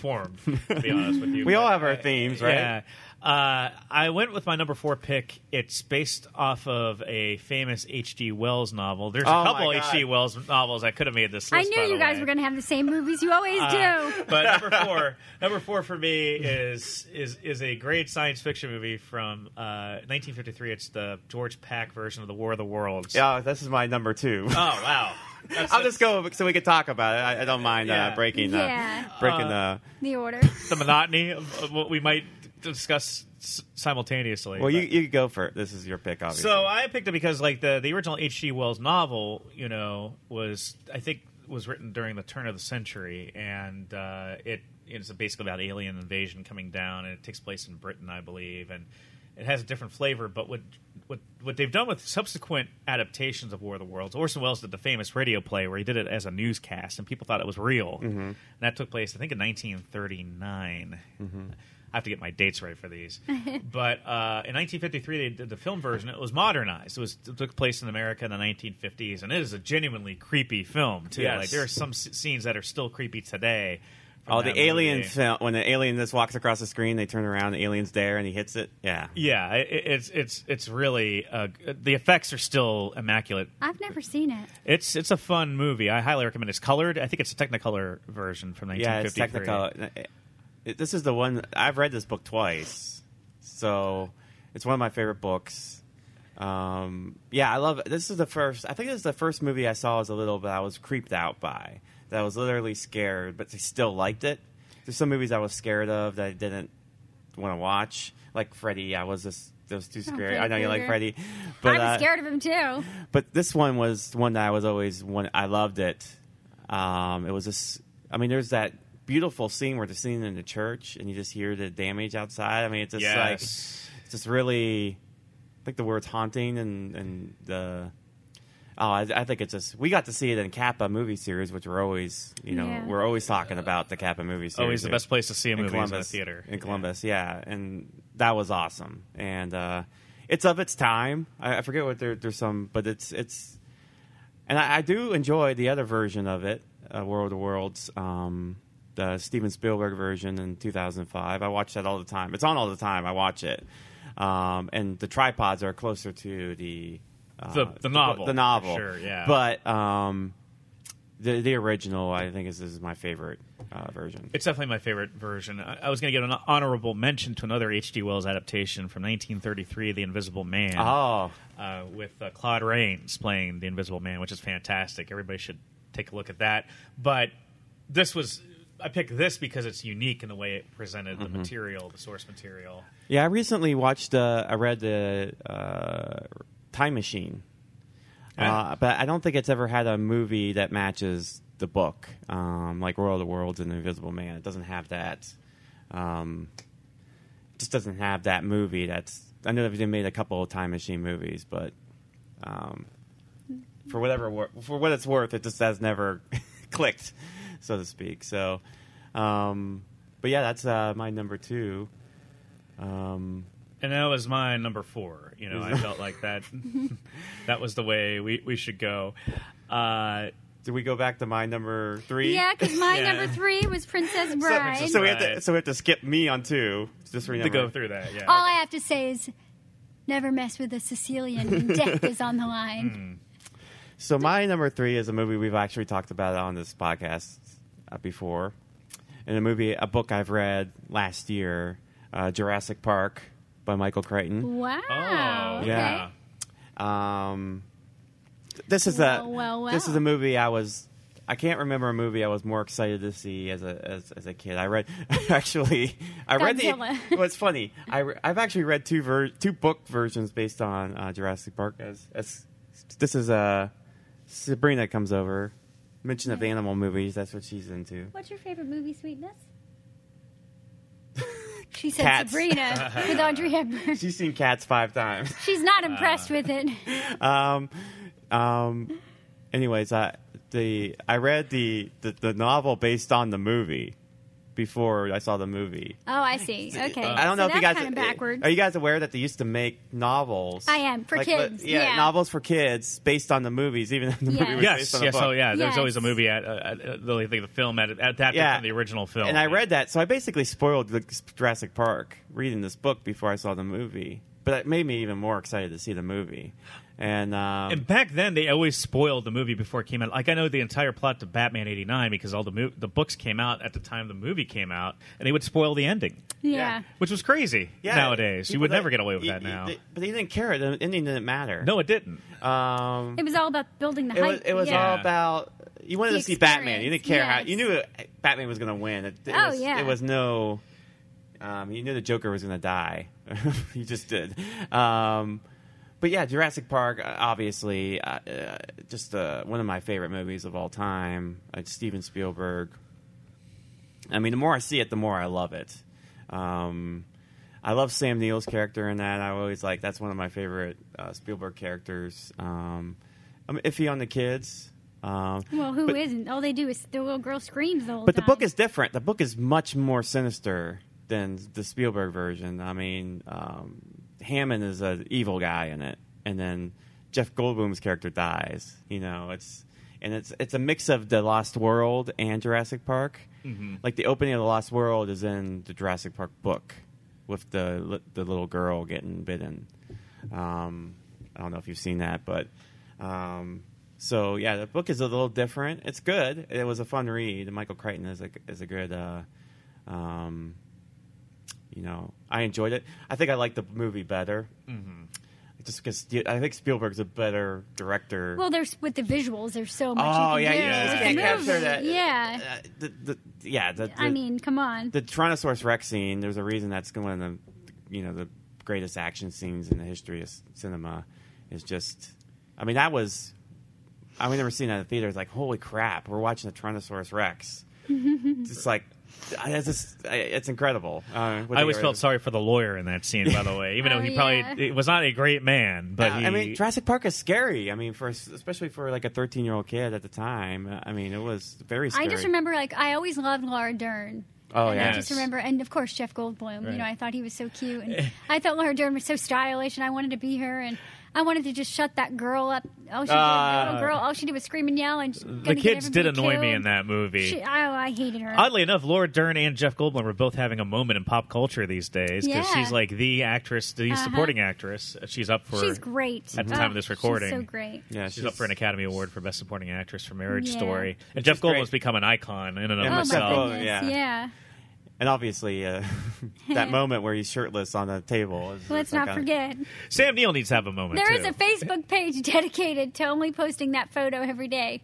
A: formed, to be honest with you.
C: We all have our themes, right?
A: Yeah. Uh, I went with my number four pick. It's based off of a famous H.G. Wells novel. There's a
C: Oh, my
A: couple
C: God.
A: H.G. Wells novels I could have made this list.
B: I knew
A: by
B: you
A: the
B: guys
A: way.
B: were going to have the same movies you always
A: Uh,
B: do.
A: but number (laughs) four, number four for me is is is a great science fiction movie from uh, 1953. It's the George Pack version of the War of the Worlds.
C: yeah, this is my number two.
A: Oh wow. (laughs) That's-
C: I'll just go so we can talk about it. I, I don't mind
A: Yeah.
C: uh, breaking uh,
B: Yeah.
C: breaking
A: Uh,
B: The order.
A: the monotony of, of what we might discuss s- simultaneously.
C: Well, you
A: but-
C: you go for it. This is your pick, obviously.
A: so I picked it because like the the original H.G. Wells novel, you know, was I think was written during the turn of the century, and uh, it it's basically about alien invasion coming down, and it takes place in Britain, I believe, and it has a different flavor. But what what what they've done with subsequent adaptations of War of the Worlds, Orson Welles did the famous radio play where he did it as a newscast, and people thought it was real, and that took place I think in 1939. I have to get my dates right for these. (laughs) but uh, in 1953, they did the film version. It was modernized. It was it took place in America in the 1950s, and it is a genuinely creepy film too.
C: Yes.
A: Like there are some s- scenes that are still creepy today. from
C: oh, the alien film when the alien just walks across the screen, they turn around, the alien's there, and he hits it. Yeah,
A: Yeah, it, it's it's it's really uh, the effects are still immaculate.
B: I've never seen it.
A: It's it's a fun movie. I highly recommend. it. It's colored. I think it's a Technicolor version from 1953.
C: yeah, it's
A: 1953.
C: It- This is the one I've read this book twice, so it's one of my favorite books. Um, yeah, I love it. This is the first. I think this is the first movie I saw as a little, but I was creeped out by. That I was literally scared, but I still liked it. There's some movies I was scared of that I didn't want to watch, like Freddy. I was just. It was too scary. I know you like
B: Freddy
C: but
B: I was
C: uh,
B: scared of him too.
C: but this one was one that I was always one. I loved it. Um, it was just. I mean, there's that beautiful scene where they're sitting in the church and you just hear the damage outside. I mean, it's just like it's just really. I think the word's haunting and and the. Oh, I, I think it's just we got to see it in CAPA movie series, which we're always you know
B: Yeah.
C: we're always talking about the CAPA movie series.
A: Always the best place to see a
C: in
A: movie is in a
C: Columbus
A: theater
C: in Columbus. Yeah. and that was awesome. And uh, it's of its time. I, I forget what there, there's some, but it's it's, and I, I do enjoy the other version of it, uh, World of Worlds, um, the Steven Spielberg version in 2005. I watch that all the time. It's on all the time. I watch it, um, and the tripods are closer to the uh,
A: The- the novel,
C: the novel,
A: sure, yeah.
C: But um, the the original, I think, is, is my favorite uh, version.
A: It's definitely my favorite version. I, I was going to give an honorable mention to another H.G. Wells adaptation from 1933, The Invisible Man,
C: Oh,
A: uh, with uh, Claude Rains playing the Invisible Man, which is fantastic. Everybody should take a look at that. But this was. I picked this because it's unique in the way it presented
C: Mm-hmm.
A: the material, the source material.
C: Yeah, I recently watched. Uh, I read the uh, Time Machine, uh, but I don't think it's ever had a movie that matches the book, um, like World of the Worlds and The Invisible Man. It doesn't have that. Um, it just doesn't have that movie. That's I know they've made a couple of Time Machine movies, but um, for whatever for what it's worth, it just has never (laughs) clicked, so to speak. So, um, but yeah, that's uh, my number two. Um,
A: And that was my number four. You know, I felt like that (laughs) that was the way we, we should go. Uh,
C: did we go back to my number three?
B: Yeah, because my
A: Yeah.
B: number three was Princess
C: So,
B: Bride.
C: so we have to so we have to skip me on two. Just
A: to go through that, yeah.
B: All I have to say is, never mess with a Sicilian when death is on the line.
C: So my number three is a movie we've actually talked about on this podcast before, In a movie, a book I've read last year, uh, Jurassic Park by Michael Crichton.
B: Wow.
A: Oh,
B: okay.
C: Yeah. Um, this is
B: Well,
C: a
B: well,
C: this is a movie I was. I can't remember a movie I was more excited to see as a as, as a kid. I read (laughs) actually I read the.
B: Godzilla. (laughs)
C: Well, it's funny. I re- I've actually read two ver- two book versions based on uh, Jurassic Park. As as this is a uh, Sabrina comes over. Mention of animal movies. That's what she's into.
B: What's your favorite movie, Sweetness? (laughs) She said
C: Cats.
B: Sabrina (laughs) with Audrey Hepburn.
C: She's seen Cats five times.
B: She's not impressed with it. (laughs)
C: Um, Um, anyways, I the I read the, the the novel based on the movie before I saw the movie.
B: Oh, I see. (laughs) Okay.
C: I don't know
B: so
C: if you
B: that's
C: guys
B: kind of backwards.
C: are you guys aware that they used to make novels.
B: I am, for
C: Like,
B: kids,
C: but- yeah,
B: yeah.
C: novels for kids based on the movies, even though the
B: Yeah.
C: movie was
A: Yes,
C: based on the
A: yes,
C: book.
A: oh yeah. There's
B: Yes.
A: always a movie at, uh, at uh, the, the film at adapted
C: Yeah.
A: from the original film.
C: And I read that, so I basically spoiled the Jurassic Park reading this book before I saw the movie. But it made me even more excited to see the movie. And, um,
A: And back then, they always spoiled the movie before it came out. Like I know the entire plot to Batman '89 because all the mo- the books came out at the time the movie came out, and they would spoil the ending,
B: yeah.
A: which was crazy.
C: yeah,
A: nowadays, you would
C: that-
A: never get away with
C: y-
A: that
C: y-
A: now.
C: they- but they didn't care. The ending didn't matter.
A: no, it didn't.
C: Um,
B: It was all about building the
C: it
B: hype.
C: was, it was
B: yeah.
C: all about you wanted
B: The
C: to see Batman. You didn't care
B: experience,
C: how you knew Batman was going to win. It, it
B: Oh,
C: was,
B: yeah.
C: It was no. Um, you knew the Joker was going to die. (laughs) you just did. Um, but yeah, Jurassic Park, uh, obviously, uh, uh, just uh, one of my favorite movies of all time. Uh, Steven Spielberg. I mean, the more I see it, the more I love it. Um, I love Sam Neill's character in that. I always like that's one of my favorite uh, Spielberg characters. Um, I'm iffy on the kids. Um,
B: Well, who not All they do is the little girl screams the whole
C: But the
B: time.
C: book is different. The book is much more sinister than the Spielberg version. I mean, um, Hammond is an evil guy in it, and then Jeff Goldblum's character dies. You know, it's and it's it's a mix of the Lost World and Jurassic Park. Like the opening of the Lost World is in the Jurassic Park book with the the little girl getting bitten. Um, I don't know if you've seen that, but um, so yeah, the book is a little different. It's good. It was a fun read. Michael Crichton is a is a good. Uh, um, you know, I enjoyed it. I think I like the movie better. Mm-hmm. Just because I think Spielberg's a better director.
B: Well, there's with the visuals. There's so much.
C: oh
B: you
C: yeah,
B: do
A: Yeah.
B: with
C: just
B: the
C: can't
B: movie.
C: capture that.
B: Yeah.
C: uh, the, the, yeah. The, the,
B: I mean, come on.
C: the Tyrannosaurus Rex scene. There's a reason that's one of the, you know, the greatest action scenes in the history of cinema. Is just, I mean, that was. I remember seeing that in the theater. It's like, holy crap, we're watching the Tyrannosaurus Rex. (laughs) it's like, I- it's just, I- it's incredible. Uh,
A: I always felt sorry for the lawyer in that scene, by the way. Even though (laughs)
B: Oh,
A: he probably
B: yeah.
A: was not a great man, but
C: Yeah,
A: he,
C: I mean, Jurassic Park is scary. I mean, for especially for like a 13 year old kid at the time. I mean, it was very scary.
B: I just remember, like, I always loved Laura Dern.
C: Oh
B: and
C: yeah.
B: I just remember, and of course Jeff Goldblum.
A: Right.
B: You know, I thought he was so cute, and I thought Laura Dern was so stylish, and I wanted to be her, and I wanted to just shut that girl up. Oh, she did,
C: Uh,
B: little girl. All she did was scream and yell, and
A: the kids did annoy me in that movie.
B: She, oh, I hated her.
A: Oddly enough, Laura Dern and Jeff Goldblum are both having a moment in pop culture these days because
B: Yeah.
A: she's like the actress, the
B: Uh-huh.
A: supporting actress. She's up for
B: she's great
A: at the
B: Oh,
A: time of this recording.
B: She's so great.
C: yeah,
A: She's, up for an Academy Award for Best Supporting Actress for Marriage
B: Yeah.
A: Story, and
C: Which
A: Jeff
C: is great.
A: Become an icon in and of
C: Yeah,
B: Oh my
A: himself.
B: goodness,
C: yeah.
B: yeah.
C: And obviously, uh, (laughs) that (laughs) moment where he's shirtless on the table. Is
B: Let's
C: like
B: not
C: a-
B: forget.
A: Sam Neill needs to have a moment.
B: There
A: too.
B: is a Facebook page dedicated to only posting that photo every day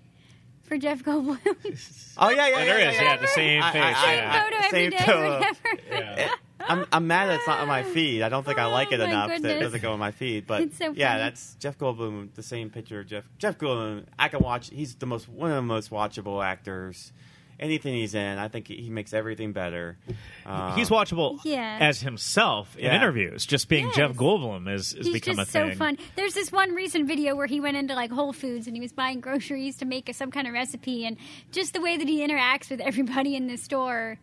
B: for Jeff Goldblum. (laughs)
C: Oh yeah, yeah,
A: Oh, there
C: yeah,
A: is,
C: yeah,
A: yeah, the same
C: I-
A: face.
C: I- I-
A: yeah.
B: photo every
C: Same
B: day,
C: photo.
B: or whatever.
A: Yeah.
C: I'm, I'm mad that it's not on my feed. I don't think I
B: Oh,
C: like it
B: my
C: enough that it doesn't go on my feed. But
B: It's so
C: yeah,
B: funny.
C: that's Jeff Goldblum. The same picture of Jeff Jeff Goldblum. I can watch. He's the most one of the most watchable actors. Anything he's in, I think he he makes everything better. Um,
A: He's watchable
B: Yeah.
A: as himself in
C: Yeah.
A: interviews. Just being
B: Yes.
A: Jeff Goldblum is, is
B: He's
A: become
B: just
A: a thing.
B: so fun. There's this one recent video where he went into like Whole Foods and he was buying groceries to make a, some kind of recipe, and just the way that he interacts with everybody in the store,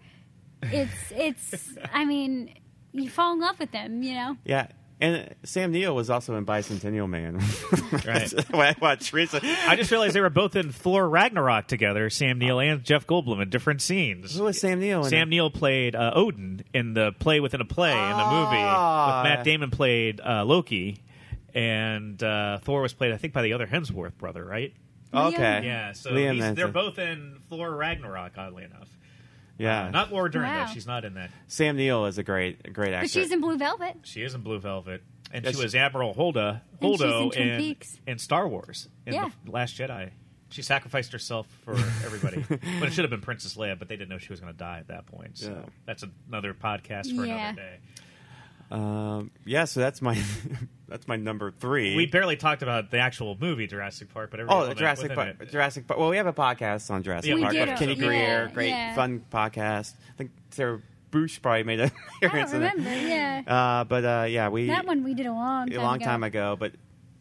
B: it's it's. I mean, you fall in love with him, you know.
C: Yeah. And Sam Neill was also in Bicentennial Man. (laughs)
A: Right.
C: I watched recently.
A: I just realized they were both in Thor Ragnarok together, Sam Neill and Jeff Goldblum, in different scenes.
C: Who was Sam Neill?
A: Sam
C: it?
A: Neill played uh, Odin in the play within a play in the movie.
C: Ah.
A: With Matt Damon played uh, Loki, and uh, Thor was played, I think, by the other Hemsworth brother, right?
C: Okay.
A: Yeah, so he's- they're both in Thor Ragnarok, oddly enough.
C: Yeah.
A: Uh, not Laura Dern,
B: Wow.
A: though. She's not in that.
C: Sam Neill is a great, great actor.
B: But she's in Blue Velvet.
A: She is in Blue Velvet. And
C: Yes.
A: she was Admiral Holdo,
B: And she's
A: Holdo
B: in Twin
A: in,
B: Peaks.
A: in Star Wars, in
B: Yeah.
A: The Last Jedi. She sacrificed herself for everybody. (laughs) but it should have been Princess Leia, but they didn't know she was going to die at that point. So
C: Yeah.
A: that's another podcast for
B: Yeah.
A: another day.
C: Um, yeah, so that's my (laughs) that's my number three.
A: We barely talked about the actual movie Jurassic Park, but every
C: oh,
A: element
C: Jurassic
A: within
C: Park.
A: it.
C: Jurassic Park. Well, we have a podcast on Jurassic
A: Yeah, we
C: Park
A: did
C: with
A: a-
C: Kenny
A: yeah,
C: Greer. Great,
B: yeah.
C: fun podcast. I think Sarah Bush probably made an (laughs)
B: I
C: appearance
B: don't
C: in it.
B: remember. Yeah,
C: Uh, but uh, yeah, we
B: that one we did a long
C: a long
B: ago.
C: time ago. But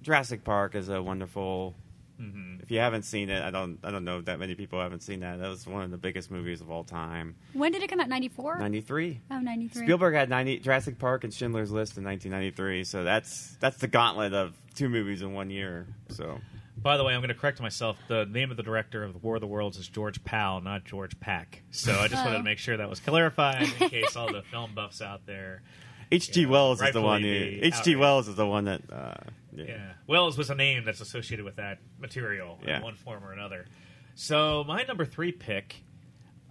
C: Jurassic Park is a wonderful
A: Mm-hmm.
C: If you haven't seen it, I don't I don't know that many people haven't seen that. That was one of the biggest movies of all time.
B: When did it come out? 94?
C: Ninety three.
B: Oh, 93.
C: Spielberg had 90, Jurassic Park and Schindler's List in 1993, so that's that's the gauntlet of two movies in one year. So
A: By the way, I'm going to correct myself. The name of the director of the War of the Worlds is George Powell, not George Pack. So I just wanted
B: Oh.
A: to make sure that was clarified in case all the film buffs out there.
C: H.G.
A: Yeah,
C: Wells is the one.
A: be
C: H.G. Wells is the one that. Uh, yeah.
A: Yeah. Wells was a name that's associated with that material
C: Yeah.
A: in one form or another. So my number three pick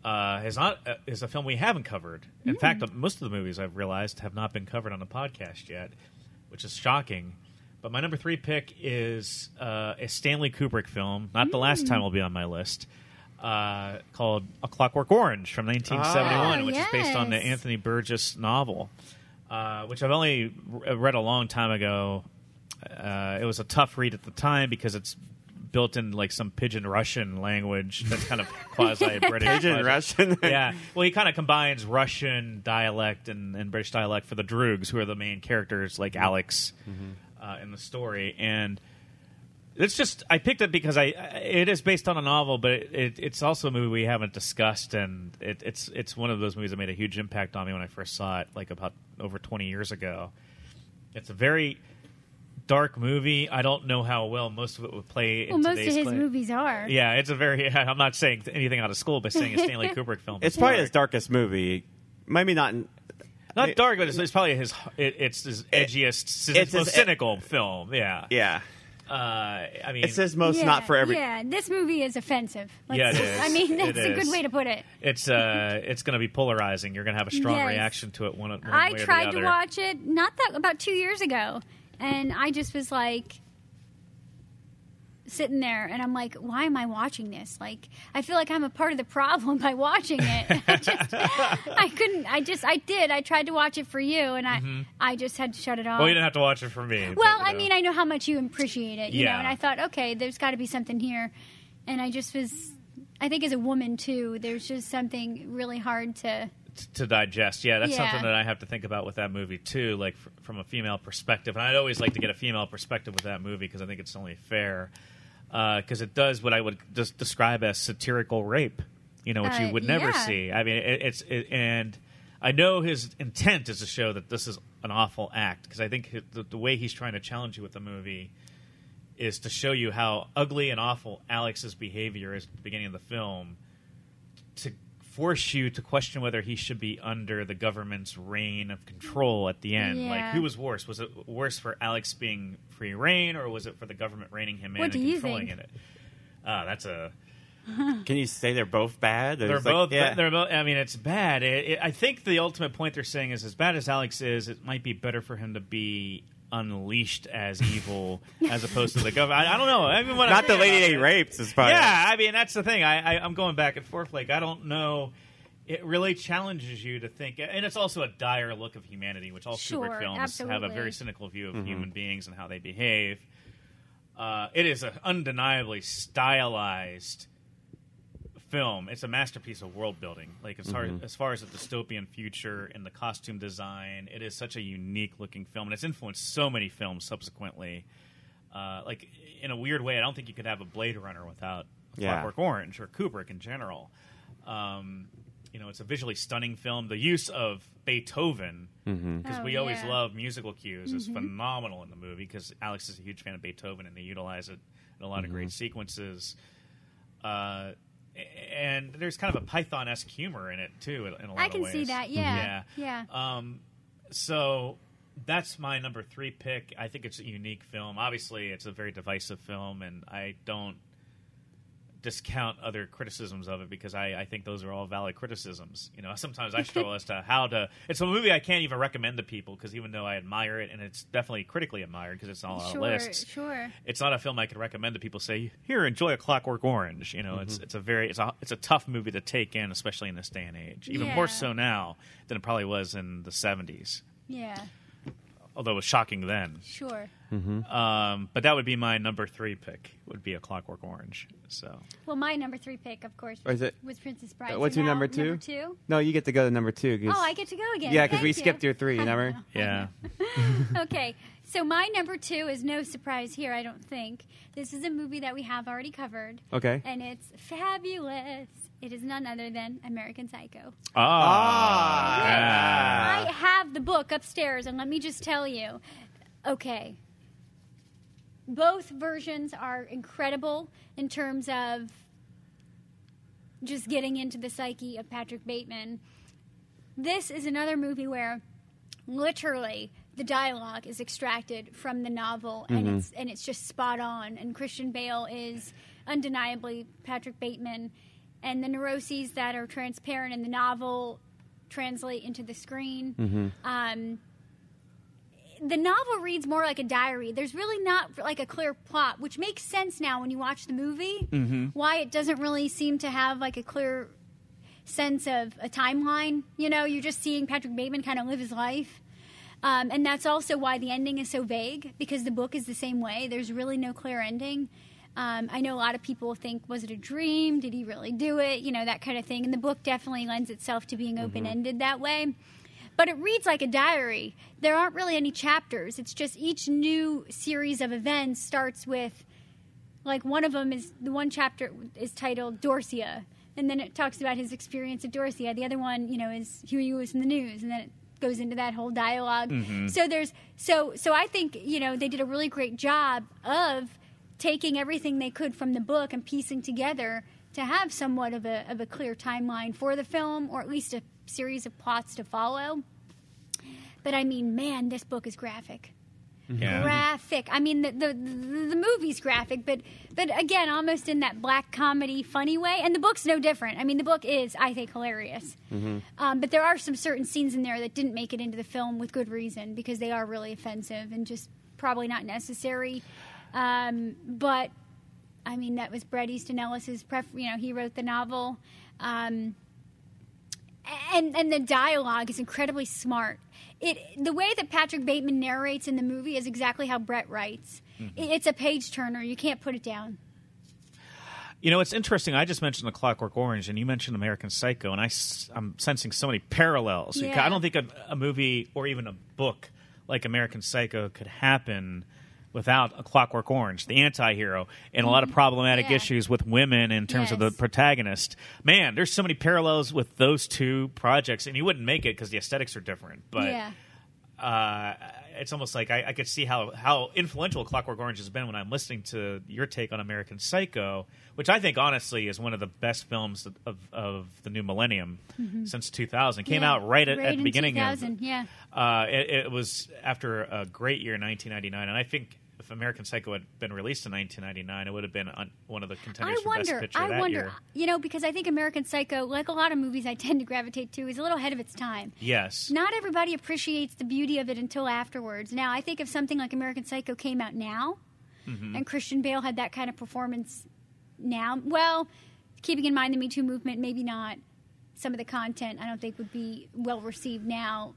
A: uh, is not uh, is a film we haven't covered. In fact, uh, most of the movies I've realized have not been covered on the podcast yet, which is shocking. But my number three pick is uh, a Stanley Kubrick film. Not the last time will be on my list. Uh, called A Clockwork Orange from 1971,
B: Ah,
A: which is based on the. Anthony Burgess novel, uh, which I've only r- read a long time ago. Uh, it was a tough read at the time because it's built in like some pidgin Russian language that's kind of (laughs) quasi British.
C: Pidgin Russian. (laughs)
A: yeah. Well, he kind of combines Russian dialect and, and British dialect for the Droogs, who are the main characters, like Alex uh, in the story. And it's just I picked it because I it is based on a novel, but it, it, it's also a movie we haven't discussed, and it, it's it's one of those movies that made a huge impact on me when I first saw it, like about over twenty years ago. It's a very dark movie. I don't know how well most of it would play.
B: well,
A: in
B: most of his
A: cli-
B: movies are.
A: Yeah, it's a very. (laughs) I'm not saying anything out of school by saying a Stanley (laughs) Kubrick film.
C: It's
A: is
C: probably his darkest movie. Maybe not. in-
A: Not dark, but it's, it's probably his. It, it's his edgiest, cynical,
C: it's his-
A: cynical film. Yeah.
C: Yeah,
A: Uh, I mean,
C: it's his most
B: Yeah,
C: not for every.
B: Yeah, this movie is offensive. Let's-
A: Yeah, it is.
B: I mean,
A: It
B: that's a good way to put it.
A: it's uh, (laughs) it's going to be polarizing. You're going to have a strong
B: Yes.
A: reaction to it. One, one
B: I
A: way or the
B: tried to
A: other.
B: watch it not that about two years ago, and I just was like sitting there, and I'm like, why am I watching this? Like, I feel like I'm a part of the problem by watching it. (laughs) I just, I couldn't. I just, I did. I tried to watch it for you, and I, I just had to shut it off.
A: Mm-hmm. Well, you didn't have to watch it for me.
B: Well, I
A: know.
B: mean, I know how much you appreciate it, you know,
A: Yeah.
B: and I thought, okay, there's got to be something here, and I just was. I think as a woman too, there's just something really hard to.
A: To digest. Yeah, that's
B: Yeah.
A: something that I have to think about with that movie too, like fr- from a female perspective. And I'd always like to get a female perspective with that movie because I think it's only fair. Because it does what I would just describe as satirical rape, you know, which
B: Uh,
A: you would never
B: yeah.
A: see. I mean, it, it's it, and I know his intent is to show that this is an awful act because I think the, the way he's trying to challenge you with the movie is to show you how ugly and awful Alex's behavior is at the beginning of the film to force you to question whether he should be under the government's reign of control at the end. Like, who was worse? Was it worse for Alex being free reign, or was it for the government reining him in and controlling
B: think?
A: it? Ah, that's a. (laughs)
C: Can you say they're both bad?
A: They're
C: There's like-
A: both.
C: yeah.
A: They're both. I mean, it's bad. It, it, I think the ultimate point they're saying is, as bad as Alex is, it might be better for him to be unleashed as evil (laughs) as opposed to the government. I, I don't know. I mean, when I
C: not the lady
A: about
C: they
A: it-
C: raped. Is probably
A: yeah, I mean that's the thing. I, I I'm going back and forth. Like I don't know. It really challenges you to think, and it's also a dire look of humanity, which all
B: Sure,
A: Kubrick films have a very cynical view of human beings and how they behave. Uh, it is an undeniably stylized film. It's a masterpiece of world building. Like as far as far as the dystopian future and the costume design, it is such a unique looking film, and it's influenced so many films subsequently. Uh, like in a weird way, I don't think you could have a Blade Runner without
C: Yeah.
A: Clockwork Orange or Kubrick in general. Um, you know, it's a visually stunning film. The use of Beethoven, because
B: Oh,
A: we always
B: yeah.
A: love musical cues, is phenomenal in the movie. Because Alex is a huge fan of Beethoven, and they utilize it in a lot of great sequences. Uh, and there's kind of a Python esque humor in it too. In a lot
B: I
A: of
B: can
A: ways.
B: see that. Yeah,
A: Yeah.
B: yeah.
A: Um, so that's my number three pick. I think it's a unique film. Obviously, it's a very divisive film, and I don't discount other criticisms of it because I, I think those are all valid criticisms. You know, sometimes I struggle as to how to. It's a movie I can't even recommend to people because even though I admire it and it's definitely critically admired because it's on all
B: sure,
A: lists,
B: sure.
A: it's not a film I could recommend to people. Say, here, enjoy a Clockwork Orange. You know, it's mm-hmm. it's a very it's a it's a tough movie to take in, especially in this day and age. Even
B: Yeah.
A: more so now than it probably was in the '70s.
B: Yeah,
A: Although it was shocking then.
B: sure.
A: Um, but that would be my number three pick. Would be a Clockwork Orange. So
B: Well, my number three pick, of course,
C: Or is
B: was,
C: it-
B: was Princess Bride.
C: Uh, what's
B: So
C: your number two?
B: Number two.
C: No, you get to go to number two. 'cause-
B: Oh, I get to go again.
C: yeah, because we
B: you.
C: skipped your three. Remember? (laughs)
A: yeah, (laughs)
B: okay, So my number two is no surprise here. I don't think this is a movie that we have already covered,
C: Okay.
B: and it's fabulous. It is none other than American Psycho.
A: Ah,
B: I
A: yeah.
B: have the book upstairs, and let me just tell you, okay. Both versions are incredible in terms of just getting into the psyche of Patrick Bateman. This is another movie where literally the dialogue is extracted from the novel and it's and it's just spot on and Christian Bale is undeniably Patrick Bateman and the neuroses that are transparent in the novel translate into the screen. Um, the novel reads more like a diary. There's really not like a clear plot, which makes sense now when you watch the movie. Why it doesn't really seem to have like a clear sense of a timeline. You know, you're just seeing Patrick Bateman kind of live his life. Um, and that's also why the ending is so vague because the book is the same way. There's really no clear ending. Um, I know a lot of people think, was it a dream? Did he really do it? You know, that kind of thing. And the book definitely lends itself to being open ended that way. But it reads like a diary. There aren't really any chapters. It's just each new series of events starts with, like, one of them is the one chapter is titled Dorsia. And then it talks about his experience at Dorsia. The other one, you know, is Huey Lewis and the News. And then it goes into that whole dialog mm-hmm. So there's so so I think you know they did a really great job of taking everything they could from the book and piecing together to have somewhat of a of a clear timeline for the film or at least a series of plots to follow. But I mean, man, this book is graphic
A: Yeah.
B: graphic. I mean, the, the the the movie's graphic, but but again, almost in that black comedy, funny way. And the book's no different. I mean, the book is, I think, hilarious. Um, but there are some certain scenes in there that didn't make it into the film with good reason because they are really offensive and just probably not necessary. Um, but I mean, that was Bret Easton Ellis's pref. You know, he wrote the novel. Um, and and the dialogue is incredibly smart. It the way that Patrick Bateman narrates in the movie is exactly how Brett writes.
A: Mm-hmm.
B: It- it's a page turner. You can't put it down.
A: You know, it's interesting. I just mentioned The Clockwork Orange, and you mentioned American Psycho, and I, am sensing so many parallels.
B: Yeah.
A: I don't think a, a movie or even a book like American Psycho could happen without A Clockwork Orange, the anti-hero, and a lot of problematic
B: Mm-hmm. Yeah.
A: issues with women in terms of the protagonist. Man, there's so many parallels with those two projects, and you wouldn't make it because the aesthetics are different. But
B: yeah,
A: uh, it's almost like I, I could see how, how influential Clockwork Orange has been when I'm listening to your take on American Psycho, which I think honestly is one of the best films of, of, the new millennium since 2000. Came
B: Mm-hmm. Yeah.
A: out right at, at
B: in
A: the beginning
B: 2000,
A: of.
B: yeah.
A: Uh, it, it was after a great year, 1999, and I think. If American Psycho had been released in 1999, it would have been on, one of the contenders
B: I
A: for Best
B: wonder.
A: Picture
B: I
A: that
B: wonder.
A: year.
B: You know, because I think American Psycho, like a lot of movies, I tend to gravitate to, is a little ahead of its time.
A: Yes,
B: Not everybody appreciates the beauty of it until afterwards. Now, I think if something like American Psycho came out now,
A: Mm-hmm.
B: and Christian Bale had that kind of performance now, well, keeping in mind the Me Too movement, maybe not. Some of the content I don't think would be well received now,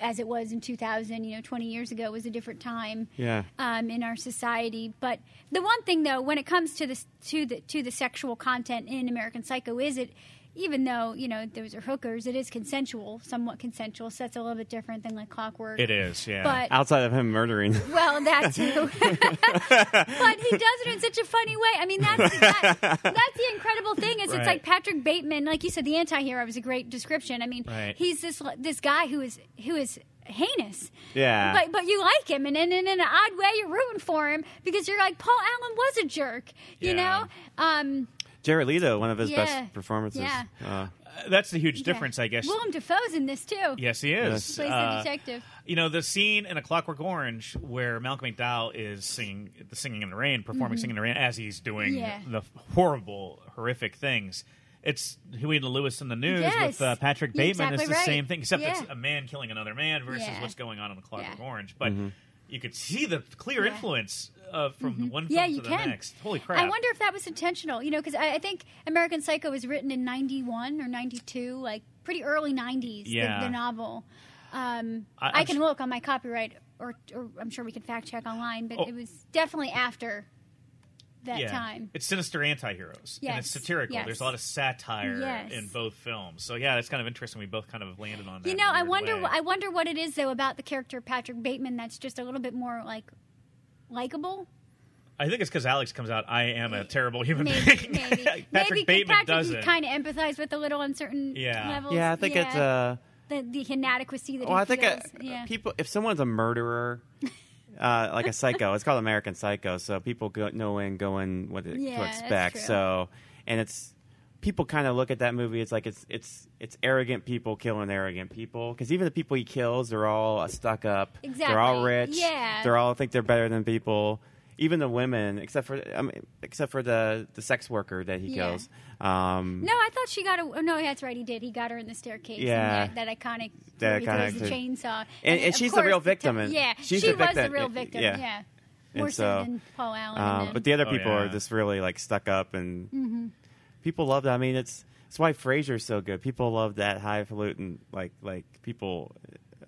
B: as it was in 2000. You know, 20 years ago was a different time
C: Yeah.
B: um, in our society. But the one thing, though, when it comes to the to the to the sexual content in American Psycho, is it even though you know those are hookers, it is consensual, somewhat consensual. So that's a little bit different than like Clockwork.
A: it is. Yeah,
B: But
C: Outside of him murdering. (laughs)
B: well, that too. (laughs) but he does it in such a funny way. I mean, that's that, that's the incredible thing. Is
A: Right.
B: it's like Patrick Bateman, like you said, the anti-hero was a great description. I mean,
A: Right.
B: he's this this guy who is who is heinous.
C: Yeah.
B: But but you like him, and, and, and in an odd way, you're rooting for him because you're like Paul Allen was a jerk. You
A: Yeah.
B: know. Um,
C: Jared Leto, one of his
B: Yeah.
C: best performances.
B: Yeah.
C: Uh,
A: that's the huge
B: yeah.
A: difference, I guess.
B: Willem Dafoe's in this too.
A: Yes, he
C: Yes.
A: is.
B: Plays
A: Uh,
B: the detective.
A: You know the scene in A Clockwork Orange where Malcolm McDowell is singing the "Singing in the Rain," performing "Singing in the Rain" as he's doing
B: Mm-hmm. Yeah.
A: the horrible, horrific things. It's Huey Lewis and the News
B: Yes.
A: with uh, Patrick
B: You're
A: Bateman.
B: exactly
A: it's the
B: right.
A: same thing, except it's
B: Yeah.
A: a man killing another man versus
B: Yeah.
A: what's going on in A Clockwork
B: Yeah.
A: Orange. But you could see the clear
B: Yeah.
A: influence uh, from one film
B: Mm-hmm. Yeah,
A: to
B: you
A: the
B: can.
A: next. Holy crap!
B: I wonder if that was intentional, you know, because I, I think American Psycho was written in 91 or 92, like pretty early 90s, the-
A: Yeah.
B: the, novel. Um,
A: I-
B: I, can look on my copyright, or, or I'm sure we can fact check online, but
A: Oh.
B: it was definitely after that
A: yeah.
B: time.
A: It's sinister anti-heroes, and it's satirical.
B: yes.
A: There's a lot of satire
B: Yes.
A: in both films. So yeah, it's kind of interesting. We both kind of landed on that.
B: You know, I wonder.
A: way.
B: I wonder what it is though about the character Patrick Bateman that's just a little bit more like likable.
A: I think it's because Alex comes out. I am a terrible human
B: Maybe,
A: being.
B: maybe, (laughs)
A: Patrick
B: maybe
A: Bateman
B: Patrick
A: doesn't.
B: you kind of empathize with a little uncertain
A: Yeah.
B: levels.
C: Yeah, I think it's uh
B: the the inadequacy that
C: well,
B: he
C: I think uh,
B: feels. yeah.
C: people if someone's a murderer (laughs) uh, like a psycho, it's called American Psycho, so people go, know in going what to,
B: Yeah,
C: to
B: that's
C: expect.
B: true.
C: So, and it's people kind of look at that movie. It's like it's it's it's arrogant people killing arrogant people because even the people he kills, they're all stuck up. Exactly. They're all rich.
B: Yeah.
C: They're all think they're better than people. Even the women, except for I mean, except for the the sex worker that he
B: Yeah.
C: kills. Um,
B: no, I thought she got a. Oh, no, that's right. He did. He got her in the staircase.
C: Yeah.
B: and that, that iconic.
C: That
B: where he
C: iconic
B: throws the chainsaw.
C: And- and
B: of
C: she's the
B: course,
C: real
B: the
C: victim
B: te-
C: in-
B: yeah,
C: she's
B: she
C: the
B: was the real victim.
C: Yeah.
B: Yeah,
C: And
B: more
C: so,
B: so than Paul Allen.
C: Um,
B: and
C: but the other
A: Oh,
C: people are just really like stuck up, and
B: Mm-hmm.
C: People love that. I mean, it's it's why Frasier's so good. People love that highfalutin, like like people. uh,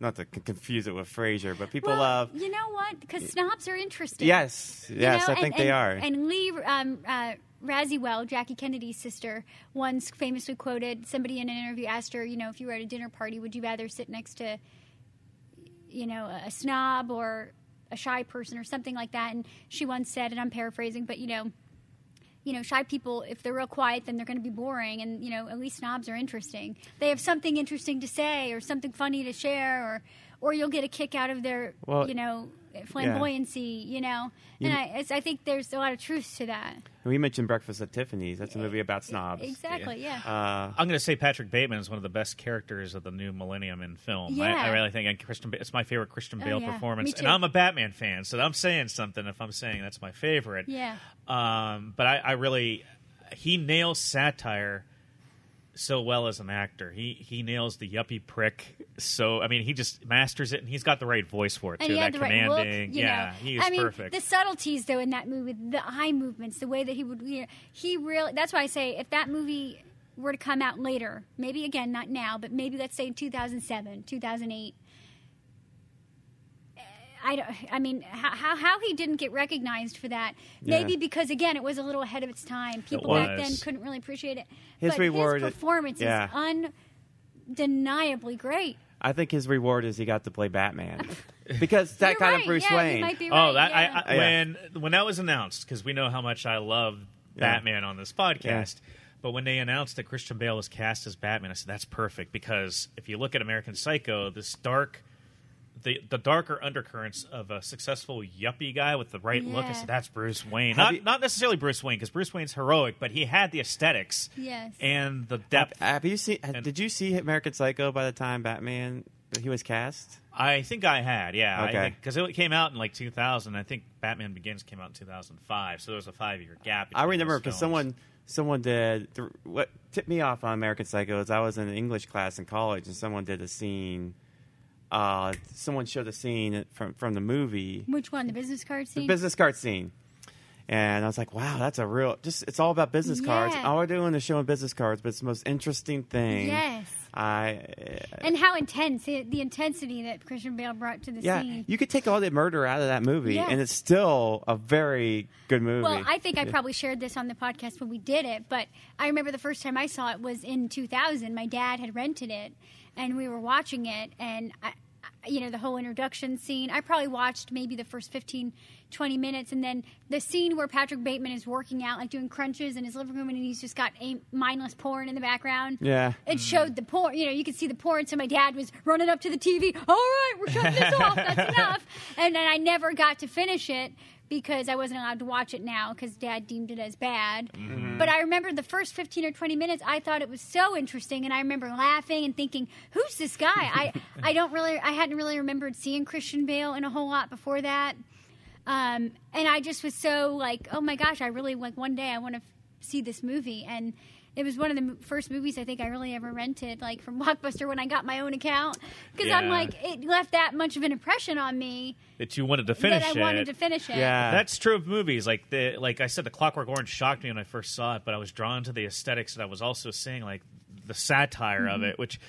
C: Not to c- confuse it with Frasier, but people
B: well,
C: love.
B: You know what? Because snobs are interesting.
C: Yes, yes,
B: know,
C: I think
B: and,
C: they
B: and-
C: are.
B: And Lee um, uh, Radziwill, Jackie Kennedy's sister, once famously quoted somebody in an interview asked her, you know, if you were at a dinner party, would you rather sit next to, you know, a snob or a shy person or something like that? And she once said, and I'm paraphrasing, but you know. You know, shy people, if they're real quiet, then they're going to be boring. And, you know, at least snobs are interesting. They have something interesting to say or something funny to share, or, or you'll get a kick out of their,
C: Well,
B: you know, flamboyancy, you know.
C: You-
B: and I, it's, I think there's a lot of truth to that.
C: we mentioned Breakfast at Tiffany's. That's a movie about snobs.
B: Exactly, yeah.
C: Uh,
A: I'm going to say Patrick Bateman is one of the best characters of the new millennium in film. I,
B: Yeah.
A: I really think and Christian. It's my favorite Christian
B: Oh,
A: Bale
B: yeah.
A: performance,
B: Me too.
A: and I'm a Batman fan, so I'm saying something if I'm saying that's my favorite.
B: Yeah.
A: Um, but I, I really, he nails satire so well as an actor. He he nails the yuppie prick. So I mean, he just masters it, and he's got the right voice for it
B: and
A: too. that
B: the right look,
A: commanding, yeah,
B: know.
A: he is
B: I mean,
A: perfect.
B: the subtleties though in that movie, the eye movements, the way that he would, you know, he really. That's why I say if that movie were to come out later, maybe again not now, but maybe let's say in 2007, 2008. I, don't, I mean, how, how, how he didn't get recognized for that? Maybe
C: Yeah.
B: because again, it was a little ahead of its time. People
A: was.
B: back then couldn't really appreciate it.
C: His
B: but
C: reward-
B: his performance
C: yeah.
B: is undeniably great.
C: I think his reward is he got to play Batman (laughs) because that
B: You're
C: kind
B: right.
C: of Bruce
B: yeah,
C: Wayne.
B: You might be
A: Oh, that
B: yeah.
A: I, I, when when that was announced, because we know how much I love
C: Yeah.
A: Batman on this podcast. But when they announced that Christian Bale was cast as Batman, I said that's perfect because if you look at American Psycho, this dark, the the darker undercurrents of a successful yuppie guy with the right look, I
B: Yeah.
A: said that's Bruce Wayne.
C: Have
A: Not
C: you-
A: not necessarily Bruce Wayne because Bruce Wayne's heroic, but he had the aesthetics
B: Yes.
A: and the depth.
C: have you seen?
A: And-
C: did you see American Psycho by the time Batman he was cast?
A: I think I had, yeah,
C: Okay.
A: because it came out in like 2000. I think Batman Begins came out in 2005, so there was a five year gap.
C: I remember because someone someone did th- what tipped me off on American Psycho is I was in an English class in college and someone did a scene. Uh, someone showed a scene from from the movie,
B: Which one? The business card scene.
C: the business card scene, and I was like, "Wow, that's a real just it's all about business cards. All we're doing is showing business cards, but it's the most interesting thing."
B: Yes.
C: I
B: And how intense the, the intensity that Christian Bale brought to the
C: yeah,
B: scene.
C: you could take all the murder out of that movie, and it's still a very good movie.
B: Well, I think I probably shared this on the podcast when we did it, but I remember the first time I saw it was in 2000. My dad had rented it, and we were watching it, and I- you know the whole introduction scene. I probably watched maybe the first 15, 20 minutes, and then the scene where Patrick Bateman is working out, like doing crunches in his living room, and he's just got a mindless porn in the background.
C: Yeah.
B: it showed the porn. You know, you could see the porn. So my dad was running up to the TV. All right, we're shutting this (laughs) off. That's enough. And then I never got to finish it because I wasn't allowed to watch it now because Dad deemed it as bad. But I remember the first fifteen or twenty minutes. I thought it was so interesting, and I remember laughing and thinking, "Who's this guy?" I (laughs) I don't really, I hadn't really remembered seeing Christian Bale in a whole lot before that. Um, and I just was so like, oh my gosh, I really like one day I want to f- see this movie. And it was one of the first movies I think I really ever rented, like from (laughs) Blockbuster when I got my own account. Because I'm like, it left that much of an impression on me
A: that you wanted to finish
B: that I
A: it.
B: wanted to finish it.
C: Yeah.
A: That's true of movies. Like the like I said, the Clockwork Orange shocked me when I first saw it, but I was drawn to the aesthetics, and I was also seeing like the satire
B: Mm-hmm.
A: of it, which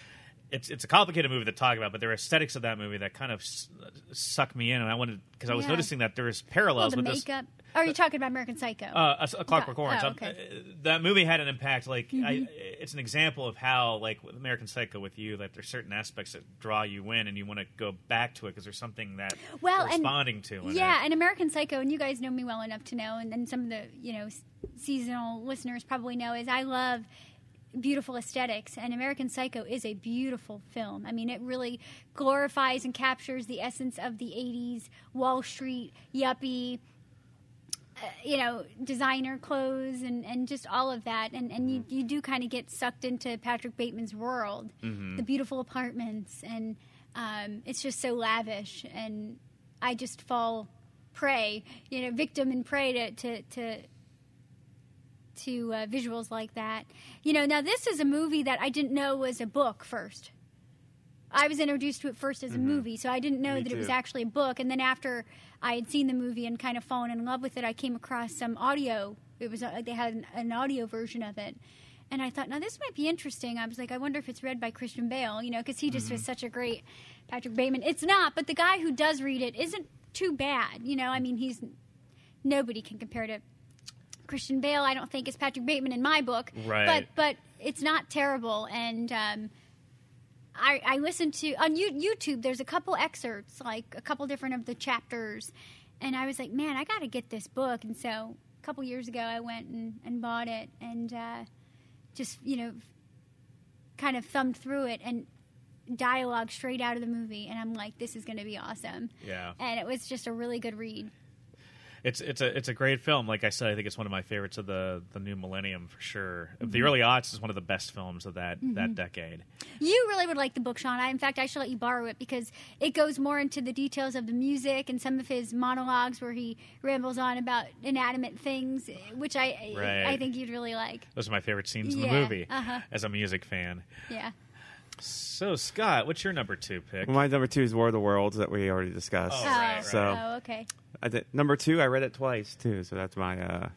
A: it's it's a complicated movie to talk about, but there are aesthetics of that movie that kind of s- suck me in, and I wanted because I was
B: Yeah.
A: noticing that there's
B: Well,
A: parallels
B: the
A: with this.
B: makeup. Oh, are you talking about American Psycho?
A: Uh, a, a Clockwork Orange.
B: oh,
A: Um,
B: okay. Mm-hmm.
A: uh, that movie had an impact. Like, I, it's an example of how, like, with American Psycho, with you, that there's certain aspects that draw you in, and you want to go back to it because there's something that
B: Well,
A: you're
B: and-
A: responding to.
B: yeah,
A: it.
B: and American Psycho, and you guys know me well enough to know, and then some of the you know seasonal listeners probably know is I love beautiful aesthetics, and American Psycho is a beautiful film. I mean, it really glorifies and captures the essence of the '80s Wall Street yuppie. Uh, you know, designer clothes and, and just all of that, and and you, you do kind of get sucked into Patrick Bateman's world, the beautiful apartments, and um, it's just so lavish, and I just fall prey, you know, victim and prey to to to, to uh, visuals like that. You know, now this is a movie that I didn't know was a book first. I was introduced to it first as a movie, so I didn't know
C: Me
B: that it was actually a book. And then after I had seen the movie and kind of fallen in love with it, I came across some audio. It was uh, they had an, an audio version of it, and I thought, now this might be interesting. I was like, I wonder if it's read by Christian Bale, you know, because he just was such a great Patrick Bateman. It's not, but the guy who does read it isn't too bad, you know. I mean, he's nobody can compare to Christian Bale. I don't think is Patrick Bateman in my book,
A: Right.
B: But but it's not terrible, and um, I, I listened to on You- YouTube. There's a couple excerpts, like a couple different of the chapters, and I was like, man, I got to get this book. And so a couple years ago, I went and, and bought it, and uh, just you know, kind of thumbed through it and dialogue straight out of the movie, and I'm like, this is going to be awesome.
A: Yeah.
B: and it was just a really good read.
A: It's it's a it's a great film. Like I said, I think it's one of my favorites of the the new millennium for sure.
B: Mm-hmm.
A: The early aughts is one of the best films of that that decade.
B: You really would like the book, Sean. I, in fact, I should let you borrow it because it goes more into the details of the music and some of his monologues where he rambles on about inanimate things, which I
A: Right.
B: I think you'd really like.
A: Those are my favorite scenes in the movie
B: uh-huh.
A: as a music fan.
B: Yeah.
A: So Scott, what's your number two pick?
C: Well, my number two is War of the Worlds that we already discussed.
A: Oh, right, right.
C: So
B: oh, okay.
C: I did, number two, I read it twice too. So that's my. Uh,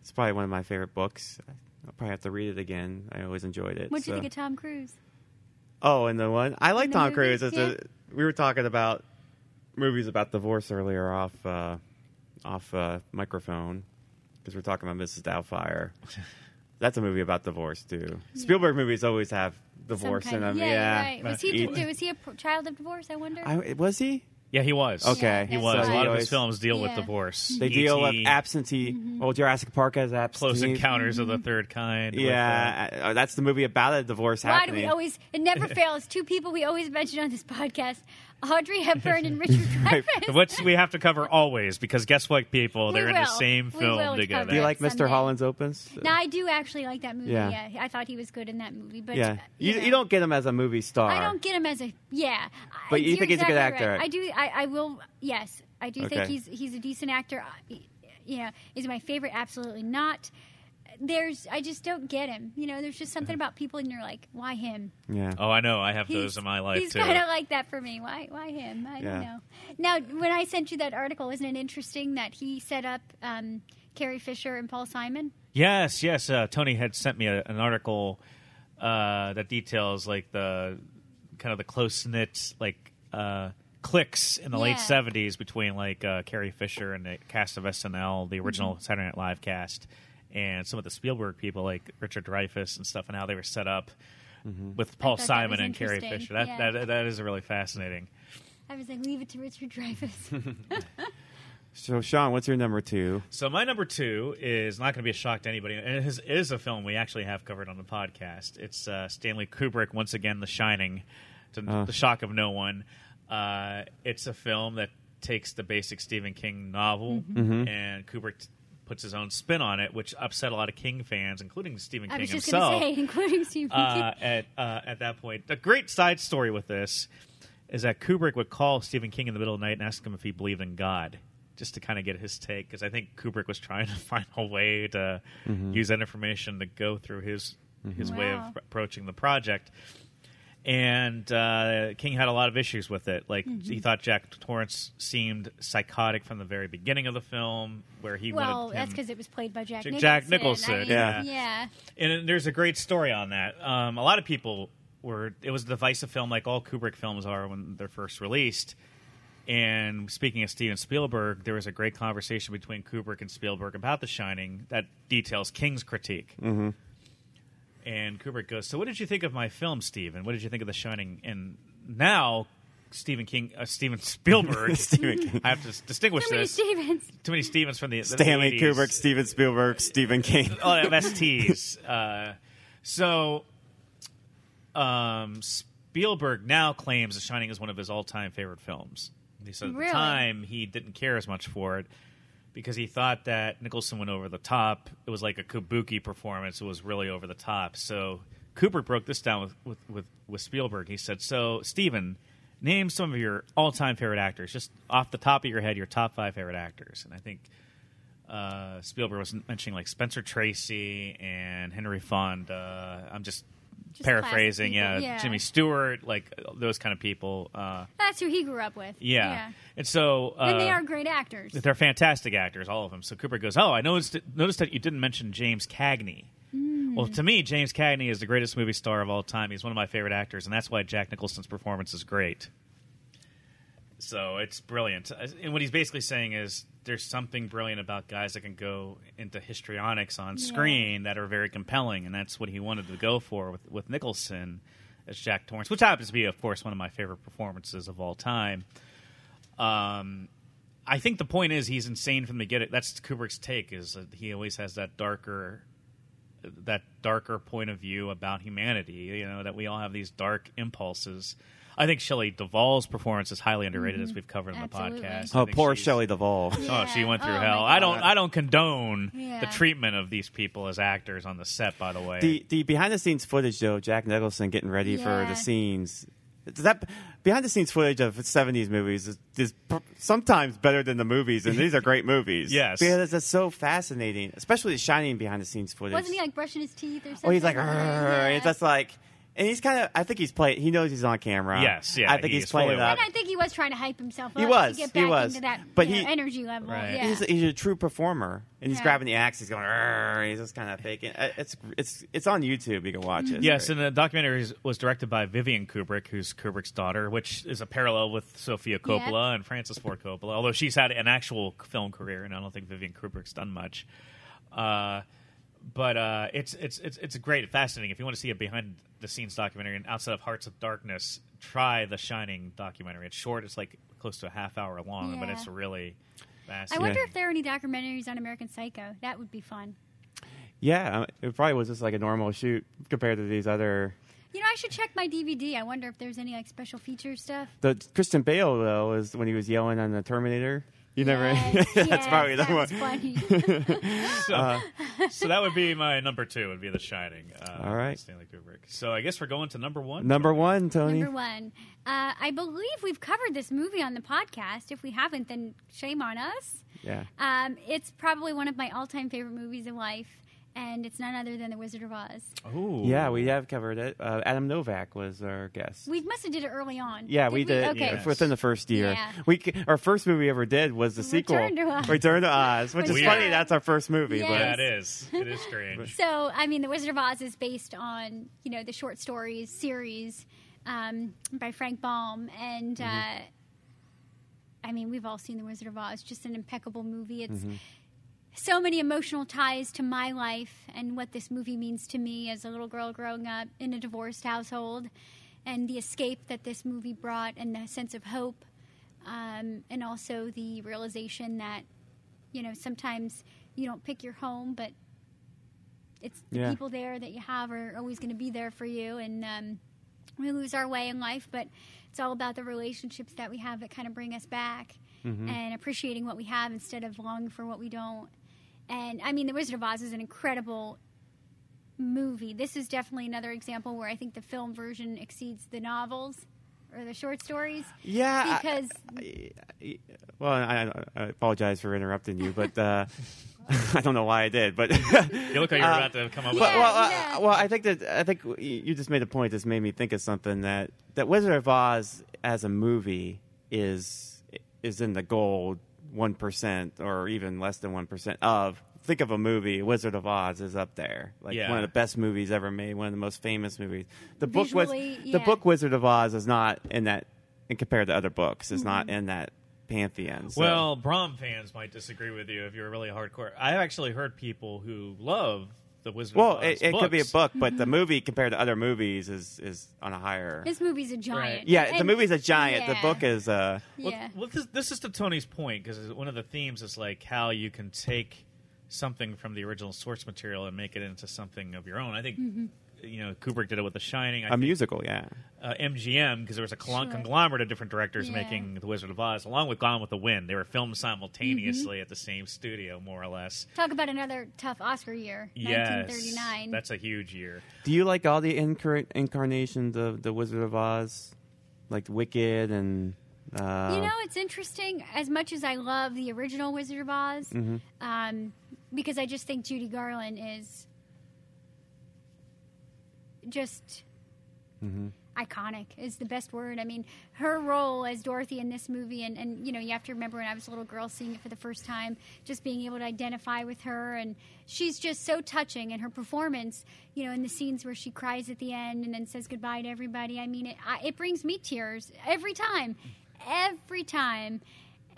C: it's probably one of my favorite books. I'll probably have to read it again. I always enjoyed it.
B: What'd you think of Tom Cruise?
C: Oh, and the one I like Tom
B: movie?
C: Cruise.
B: Yeah.
C: a, we were talking about movies about divorce earlier off uh, off uh, microphone because we're talking about Mrs. Doubtfire. (laughs) That's a movie about divorce too. Spielberg movies always have divorce in them.
B: Yeah,
C: Yeah,
B: right. Was he,
C: He-
B: was he a child of divorce? I wonder.
C: I, was he?
A: Yeah, he was.
C: Okay.
A: he
B: Yeah,
A: was.
B: that's
A: a
B: right.
A: lot of his
C: always-
A: films deal with
B: Yeah.
A: divorce.
C: They deal with
A: E.T.,
C: absentee.
B: Mm-hmm.
C: Well, Jurassic Park has absentee.
A: Close Encounters of the Third Kind. with, uh,
C: Yeah, uh, that's the movie about a divorce
B: Why do
C: happening.
B: we always? It never (laughs) fails. Two people we always mention on this podcast: Audrey Hepburn and Richard (laughs) Dreyfuss.
A: which we have to cover always because guess what, people?
B: We
A: They're in the
B: will.
A: same
B: We
A: film
B: cover
A: together.
C: Do you like Mr.
B: someday.
C: Holland's Opus?
B: Now I do actually like that movie.
C: Yeah.
B: Yeah, I thought he was good in that movie. But
C: yeah,
B: uh,
C: you,
B: know,
C: you don't get him as a movie star.
B: I don't get him as a yeah.
C: But
B: I-
C: you
B: you're
C: think he's a good
B: exactly
C: actor?
B: right. I do. I, I will. Yes, I do think he's he's a decent actor. I- You know, is he my favorite? Absolutely not. There's, I just don't get him. You know, there's just something about people, and you're like, why him?
C: Yeah.
A: Oh, I know. I have
B: He's,
A: those in my life
B: he's
A: too.
B: kind of like that for me. Why? Why him? I
C: Yeah.
B: don't know. Now, when I sent you that article, isn't it interesting that he set up um, Carrie Fisher and Paul Simon?
A: Yes, yes. Uh, Tony had sent me a, an article uh, that details like the kind of the close knit like uh, cliques in the late
B: Yeah.
A: seventies between like uh, Carrie Fisher and the cast of SNL, the original
B: Mm-hmm.
A: Saturday Night Live cast, and some of the Spielberg people like Richard Dreyfuss and stuff, and how they were set up with Paul Simon and Carrie. Fisher. That,
B: Yeah.
A: that that is really fascinating.
B: I was like, leave it to Richard Dreyfuss. (laughs)
C: So, Sean, what's your number two?
A: So my number two is not going to be a shock to anybody. and It is, it is a film we actually have covered on the podcast. It's uh, Stanley Kubrick once again, The Shining, to
C: Oh.
A: the shock of no one. Uh, it's a film that takes the basic Stephen King novel
C: Mm-hmm.
A: and Kubrick t- puts his own spin on it, which upset a lot of King fans, including Stephen
B: I
A: King
B: was just
A: himself
B: going to say, (laughs) including Stephen
A: uh,
B: King.
A: at uh, at that point. A great side story with this is that Kubrick would call Stephen King in the middle of the night and ask him if he believed in God, just to kind of get his take. Because I think Kubrick was trying (laughs) to find a way to use that information to go through his his way of approaching the project. And uh, King had a lot of issues with it. Like
B: Mm-hmm.
A: he thought Jack Torrance seemed psychotic from the very beginning of the film, where he
B: Well,
A: wanted
B: that's because it was played by Jack
A: Jack
B: Nicholson.
A: Nicholson,
B: I mean,
C: yeah.
B: yeah.
A: and there's a great story on that. Um, a lot of people were it was a divisive film like all Kubrick films are when they're first released. And speaking of Steven Spielberg, there was a great conversation between Kubrick and Spielberg about The Shining that details King's critique. Mm-hmm. And Kubrick goes, "So, what did you think of my film, Steven? What did you think of The Shining?" And now, Stephen King, uh, Steven Spielberg, (laughs)
C: Stephen King.
A: I have to s- distinguish
B: Too many
A: this.
B: Stevens.
A: Too many Stevens from the the
C: Stanley
A: 80s.
C: Kubrick, Steven Spielberg, Stephen King.
A: oh, MSTs. (laughs) uh, so, um, Spielberg now claims The Shining is one of his all-time favorite films. He said at
B: Really?
A: the time he didn't care as much for it because he thought that Nicholson went over the top. It was like a kabuki performance. It was really over the top. So Cooper broke this down with with, with, with Spielberg. He said, "So, Steven, name some of your all-time favorite actors, just off the top of your head, your top five favorite actors." And I think uh, Spielberg was mentioning like Spencer Tracy and Henry Fonda. I'm just,
B: Just
A: paraphrasing, yeah,
B: yeah.
A: Jimmy Stewart, like those kind of people. Uh,
B: That's who he grew up with.
A: yeah. and so uh,
B: And they are great actors.
A: they're fantastic actors, all of them. So Cooper goes, "Oh, I noticed noticed that you didn't mention James Cagney." Well, to me, James Cagney is the greatest movie star of all time. He's one of my favorite actors, and that's why Jack Nicholson's performance is great. So it's brilliant. And what he's basically saying is there's something brilliant about guys that can go into histrionics on screen that are very compelling, and that's what he wanted to go for with, with Nicholson as Jack Torrance, which happens to be, of course, one of my favorite performances of all time. Um, I think the point is he's insane from the get. It that's Kubrick's take. Is that he always has that darker, that darker point of view about humanity. You know that we all have these dark impulses. I think Shelley Duvall's performance is highly underrated, as mm-hmm. we've covered in the podcast.
C: Oh, poor
A: she's-
C: Shelley Duvall.
A: Oh, she went through
B: Oh,
A: hell. I don't. I don't condone
B: Yeah.
A: the treatment of these people as actors on the set. By the way,
C: The the behind the scenes footage though, Jack Nicholson getting ready for the scenes. That behind the scenes footage of '70s movies is, is pr- sometimes better than the movies, and these are great movies. (laughs)
A: Yes.
C: because it's so fascinating, especially the Shining behind the scenes footage.
B: Wasn't he like brushing his teeth or something?
C: Oh, he's like,
B: Yeah.
C: "Arr," it's just like, and he's kind of. I think he's playing. He knows he's on camera.
A: Yes, yeah,
C: I think
A: he
C: he's
A: is
C: playing
A: fully
C: it up.
B: And I think he was trying to hype himself up
C: He was,
B: to get
C: he
B: back
C: was.
B: into that
C: But
B: you know,
C: he-
B: energy level.
A: Right.
B: Yeah.
C: He's, he's a true performer, and he's
B: Yeah.
C: grabbing the axe. He's going, "Arr," he's just kind of faking. Uh, It's it's it's on YouTube. You can watch it. It's
A: Yes,
C: great.
A: and the documentary is- was directed by Vivian Kubrick, who's Kubrick's daughter, which is a parallel with Sofia Coppola and Francis Ford Coppola. Although she's had an actual film career, and I don't think Vivian Kubrick's done much. Uh, but uh, it's it's it's it's great, fascinating. If you want to see a behind the scenes documentary, and outside of Hearts of Darkness, try the Shining documentary. It's short; it's like close to a half hour long, but
B: Yeah.
A: it's really fascinating.
B: I wonder
C: Yeah.
B: if there are any documentaries on American Psycho. That would be fun.
C: yeah, uh, it probably was just like a normal shoot compared to these other.
B: You know, I should check my DVD. I wonder if there's any like special feature stuff.
C: The Christian Bale though is when he was yelling on the Terminator. You never.
B: Yes, (laughs)
C: that's
B: yes,
C: probably the
B: that
C: one.
B: was funny. (laughs)
A: so, so that would be my number two. Would be The Shining. Uh,
C: All right.
A: Stanley Kubrick. So I guess we're going to number one.
C: Number one, Tony.
B: Number one. Uh, I believe we've covered this movie on the podcast. If we haven't, then shame on us.
C: Yeah.
B: Um, it's probably one of my all-time favorite movies in life, and it's none other than The Wizard of Oz.
A: Ooh.
C: Yeah, we have covered it. Uh, Adam Novak was our guest.
B: We must have did it early on.
C: yeah, we did.
B: Okay.
A: Yes.
C: Within the first year,
B: Yeah.
C: we our first movie we ever did was the sequel,
B: Return to Oz.
C: Return to Oz, which is funny. That's our first movie,
B: Yes.
A: Yeah, it is. It is strange.
B: So, I mean, The Wizard of Oz is based on, you know, the short stories series um, by Frank Baum. And,
C: Mm-hmm.
B: uh, I mean, we've all seen The Wizard of Oz, just an impeccable movie. It's
C: Mm-hmm.
B: So many emotional ties to my life and what this movie means to me as a little girl growing up in a divorced household, and the escape that this movie brought, and the sense of hope, um, and also the realization that, you know, sometimes you don't pick your home, but it's the
C: Yeah.
B: people there that you have are always going to be there for you and um, we lose our way in life but it's all about the relationships that we have that kind of bring us back and appreciating what we have instead of longing for what we don't and i mean the wizard of oz is an incredible movie this is definitely another example where i think the film version exceeds the novels or the short stories
C: Yeah,
B: because
C: I- I- well, I, I apologize for interrupting you, but uh, (laughs) I don't know why I did, but (laughs)
A: You look like you're
C: Uh,
A: about to come up
C: But,
A: with.
B: Yeah,
C: well, uh,
B: yeah.
C: well, I think that I think you you just made a point. That's made me think of something that that Wizard of Oz as a movie is is in the gold one percent or even less than one percent of think of a movie, Wizard of Oz is up there, like
A: Yeah.
C: one of the best movies ever made, one of the most famous movies. The book was
B: Visually,
C: the book Wizard of Oz is not in that, and compared to other books, is
B: Mm-hmm.
C: not in that pantheon. So.
A: Well, Baum fans might disagree with you if you're really hardcore. I've actually heard people who love the Wizard
C: well,
A: of Oz
C: it, it could be a book, but the movie compared to other movies is is on a higher.
B: This movie's a giant.
A: Right.
C: yeah, the movie's a giant. The book is uh
A: Well,
B: Yeah.
A: well this, this is to Tony's point because one of the themes is like how you can take something from the original source material and make it into something of your own. I think
B: Mm-hmm.
A: You know Kubrick did it with The Shining. I
C: a
A: think, A
C: musical. Yeah.
A: uh, MGM because there was a col-
B: Sure.
A: conglomerate of different directors
B: Yeah.
A: making The Wizard of Oz, along with Gone with the Wind. They were filmed simultaneously at the same studio, more or less.
B: Talk about another tough Oscar year.
A: Yes,
B: 1939.
A: that's a huge year.
C: Do you like all the incar- incarnations of the Wizard of Oz, like Wicked and? Uh,
B: You know, it's interesting. As much as I love the original Wizard of Oz,
C: Mm-hmm.
B: um, because I just think Judy Garland is just
C: Mm-hmm.
B: iconic is the best word. I mean, her role as Dorothy in this movie, and, and you know, you have to remember when I was a little girl seeing it for the first time, just being able to identify with her, and she's just so touching. And her performance, you know, in the scenes where she cries at the end and then says goodbye to everybody. I mean, it I, it brings me tears every time, every time.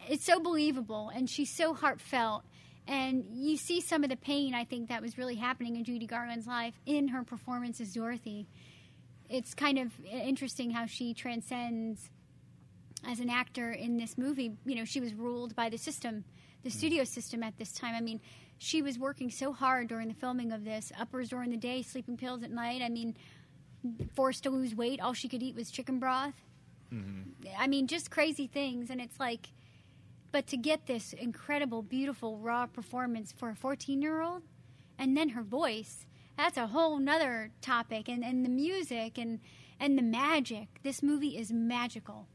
B: It's so believable, and she's so heartfelt. And you see some of the pain I think that was really happening in Judy Garland's life in her performance as Dorothy it's kind of interesting how she transcends as an actor in this movie. You know, she was ruled by the system, the hmm. studio system at this time. I mean, she was working so hard during the filming of this, uppers during the day, sleeping pills at night. I mean, forced to lose weight. All she could eat was chicken broth. Mm-hmm. I mean, just crazy things. And it's like, but to get this incredible, beautiful, raw performance for a 14 year old, and then her voice, that's a whole nother topic. And, and the music and, and the magic. This movie is magical.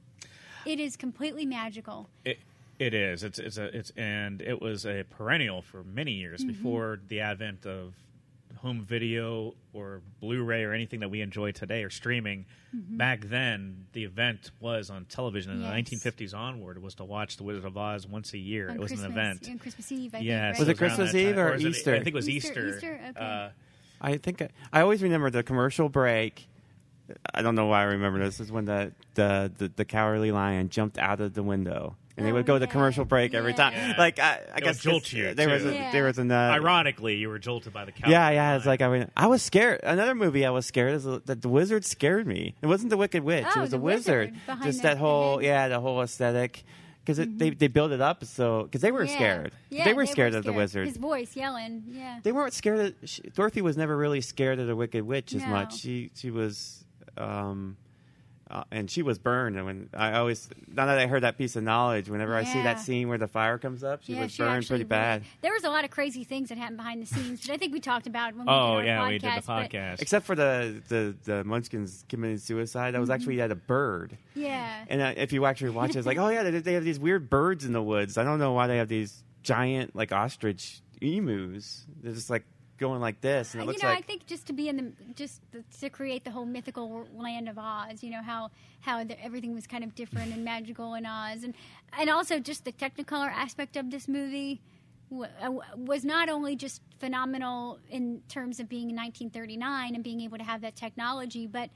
B: It is completely magical.
A: It, it is. It's it's a it's and it was a perennial for many years
B: Mm-hmm.
A: before the advent of home video or Blu-ray or anything that we enjoy today or streaming. Back then, the event was on television in
B: Mm-hmm. Yes.
A: the 1950s onward. Was to watch The Wizard of Oz once a year.
B: On
A: it was
B: Christmas,
A: an event.
B: On Christmas Eve, I
A: Yes,
B: think.
C: Was it Christmas Eve
A: time.
C: or
A: was it-
C: Easter?
A: I think it was
B: Easter,
A: Easter.
B: Easter, okay.
A: Uh,
C: I think I, I always remember the commercial break. I don't know why I remember this. Is when the the, the, the cowardly lion jumped out of the window, and they
B: Oh,
C: would go to
B: yeah.
C: commercial break every
B: Yeah.
C: time.
A: Yeah.
C: Like I, I
A: It would
C: guess
A: jolt
C: it's-
A: you,
C: there was a,
B: Yeah.
C: there was an uh,
A: Ironically, you were jolted by the cow.
C: Yeah, yeah. It's like I mean, I was scared. Another movie I was scared is that the wizard scared me. It wasn't the Wicked Witch.
B: Oh,
C: it was
B: the
C: the wizard.
B: wizard behind
C: Just
B: the-
C: that
B: the
C: whole
B: head.
C: yeah, the whole aesthetic. Because they they build it up so because they were
B: Yeah.
C: scared.
B: Yeah,
C: they were scared of the wizard.
B: His voice yelling, yeah.
C: They weren't scared of she, Dorothy. Was never really scared of the Wicked Witch as
B: No.
C: much. She she was. Um, uh, and she was burned, and when I always now that I heard that piece of knowledge, whenever I see that scene where the fire comes up, she
B: yeah,
C: was
B: she
C: burned
B: actually
C: pretty bad.
B: There was a lot of crazy things that happened behind the scenes, which I think we talked about when we
A: Oh
B: did our
A: yeah,
B: podcast.
A: we did the podcast.
C: Except for the the the Munchkins committing suicide, that was
B: Mm-hmm.
C: actually at a bird.
B: yeah.
C: And uh, if you actually watch it, it's like, oh yeah, they, they have these weird birds in the woods. I don't know why they have these giant like ostrich emus. They're just like going like this, and it
B: you
C: looks
B: know, I think just to be in the just to create the whole mythical land of Oz. You know how how the, everything was kind of different and magical in Oz, and and also just the technicolor aspect of this movie uh, was not only just phenomenal in terms of being in 1939 and being able to have that technology, but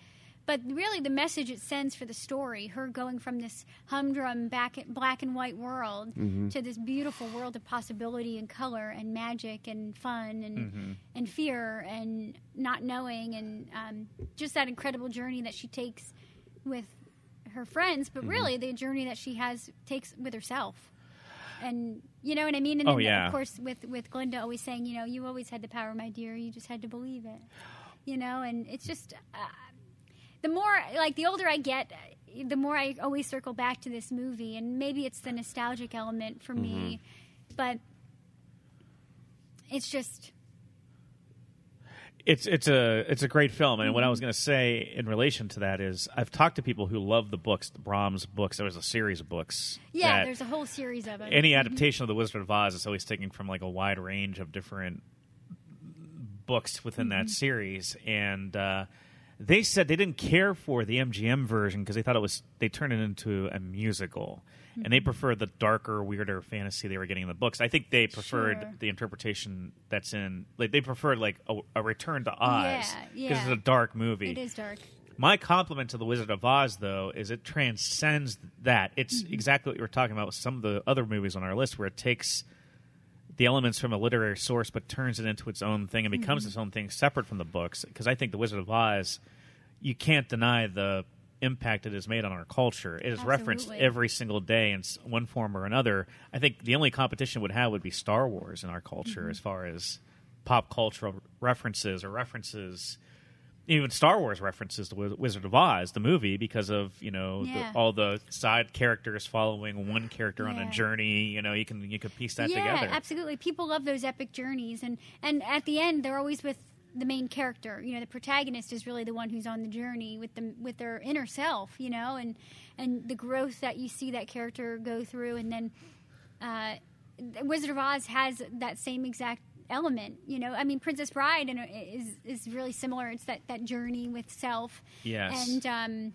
B: but really the message it sends for the story, her going from this humdrum back black and white world to this beautiful world of possibility and color and magic and fun and and fear and not knowing and um, just that incredible journey that she takes with her friends, but really the journey that she has takes with herself. And you know what I mean? And
A: Oh, yeah.
B: of course with with Glinda always saying, you know, you always had the power, my dear. You just had to believe it. You know, and it's just uh, the more like the older I get, the more I always circle back to this movie, and maybe it's the nostalgic element for me, but it's just
A: it's it's a it's a great film, and what I was going to say in relation to that is I've talked to people who love the books, the Baum books. There was a series of books.
B: yeah. There's a whole series of them.
A: any adaptation of the Wizard of Oz is always taken from like a wide range of different books within
B: Mm-hmm.
A: that series, and uh, they said they didn't care for the MGM version because they thought it was they turned it into a musical, and
B: Mm-hmm.
A: they preferred the darker, weirder fantasy they were getting in the books. I think they preferred
B: Sure.
A: the interpretation that's in like they preferred like a, a Return to Oz
B: Yeah,
A: because
B: yeah.
A: it's a dark movie.
B: It is dark.
A: My compliment to the Wizard of Oz, though, is it transcends that. It's
B: Mm-hmm.
A: exactly what you were talking about with some of the other movies on our list, where it takes the elements from a literary source but turns it into its own thing and becomes
B: Mm-hmm.
A: its own thing separate from the books. Because I think the Wizard of Oz, you can't deny the impact it has made on our culture. It is referenced every single day in one form or another. I think the only competition it would have would be Star Wars in our culture
B: Mm-hmm.
A: as far as pop cultural references or references even Star Wars references the Wizard of Oz, the movie, because of you know
B: Yeah.
A: the, all the side characters following one character on a journey. You know, you can you can piece that
B: yeah,
A: together.
B: absolutely. People love those epic journeys, and and at the end, they're always with the main character. You know, the protagonist is really the one who's on the journey with them with their inner self. You know, and and the growth that you see that character go through, and then uh, Wizard of Oz has that same exact element. You know, I mean, Princess Bride and is is really similar. It's that that journey with self.
A: Yes.
B: and um,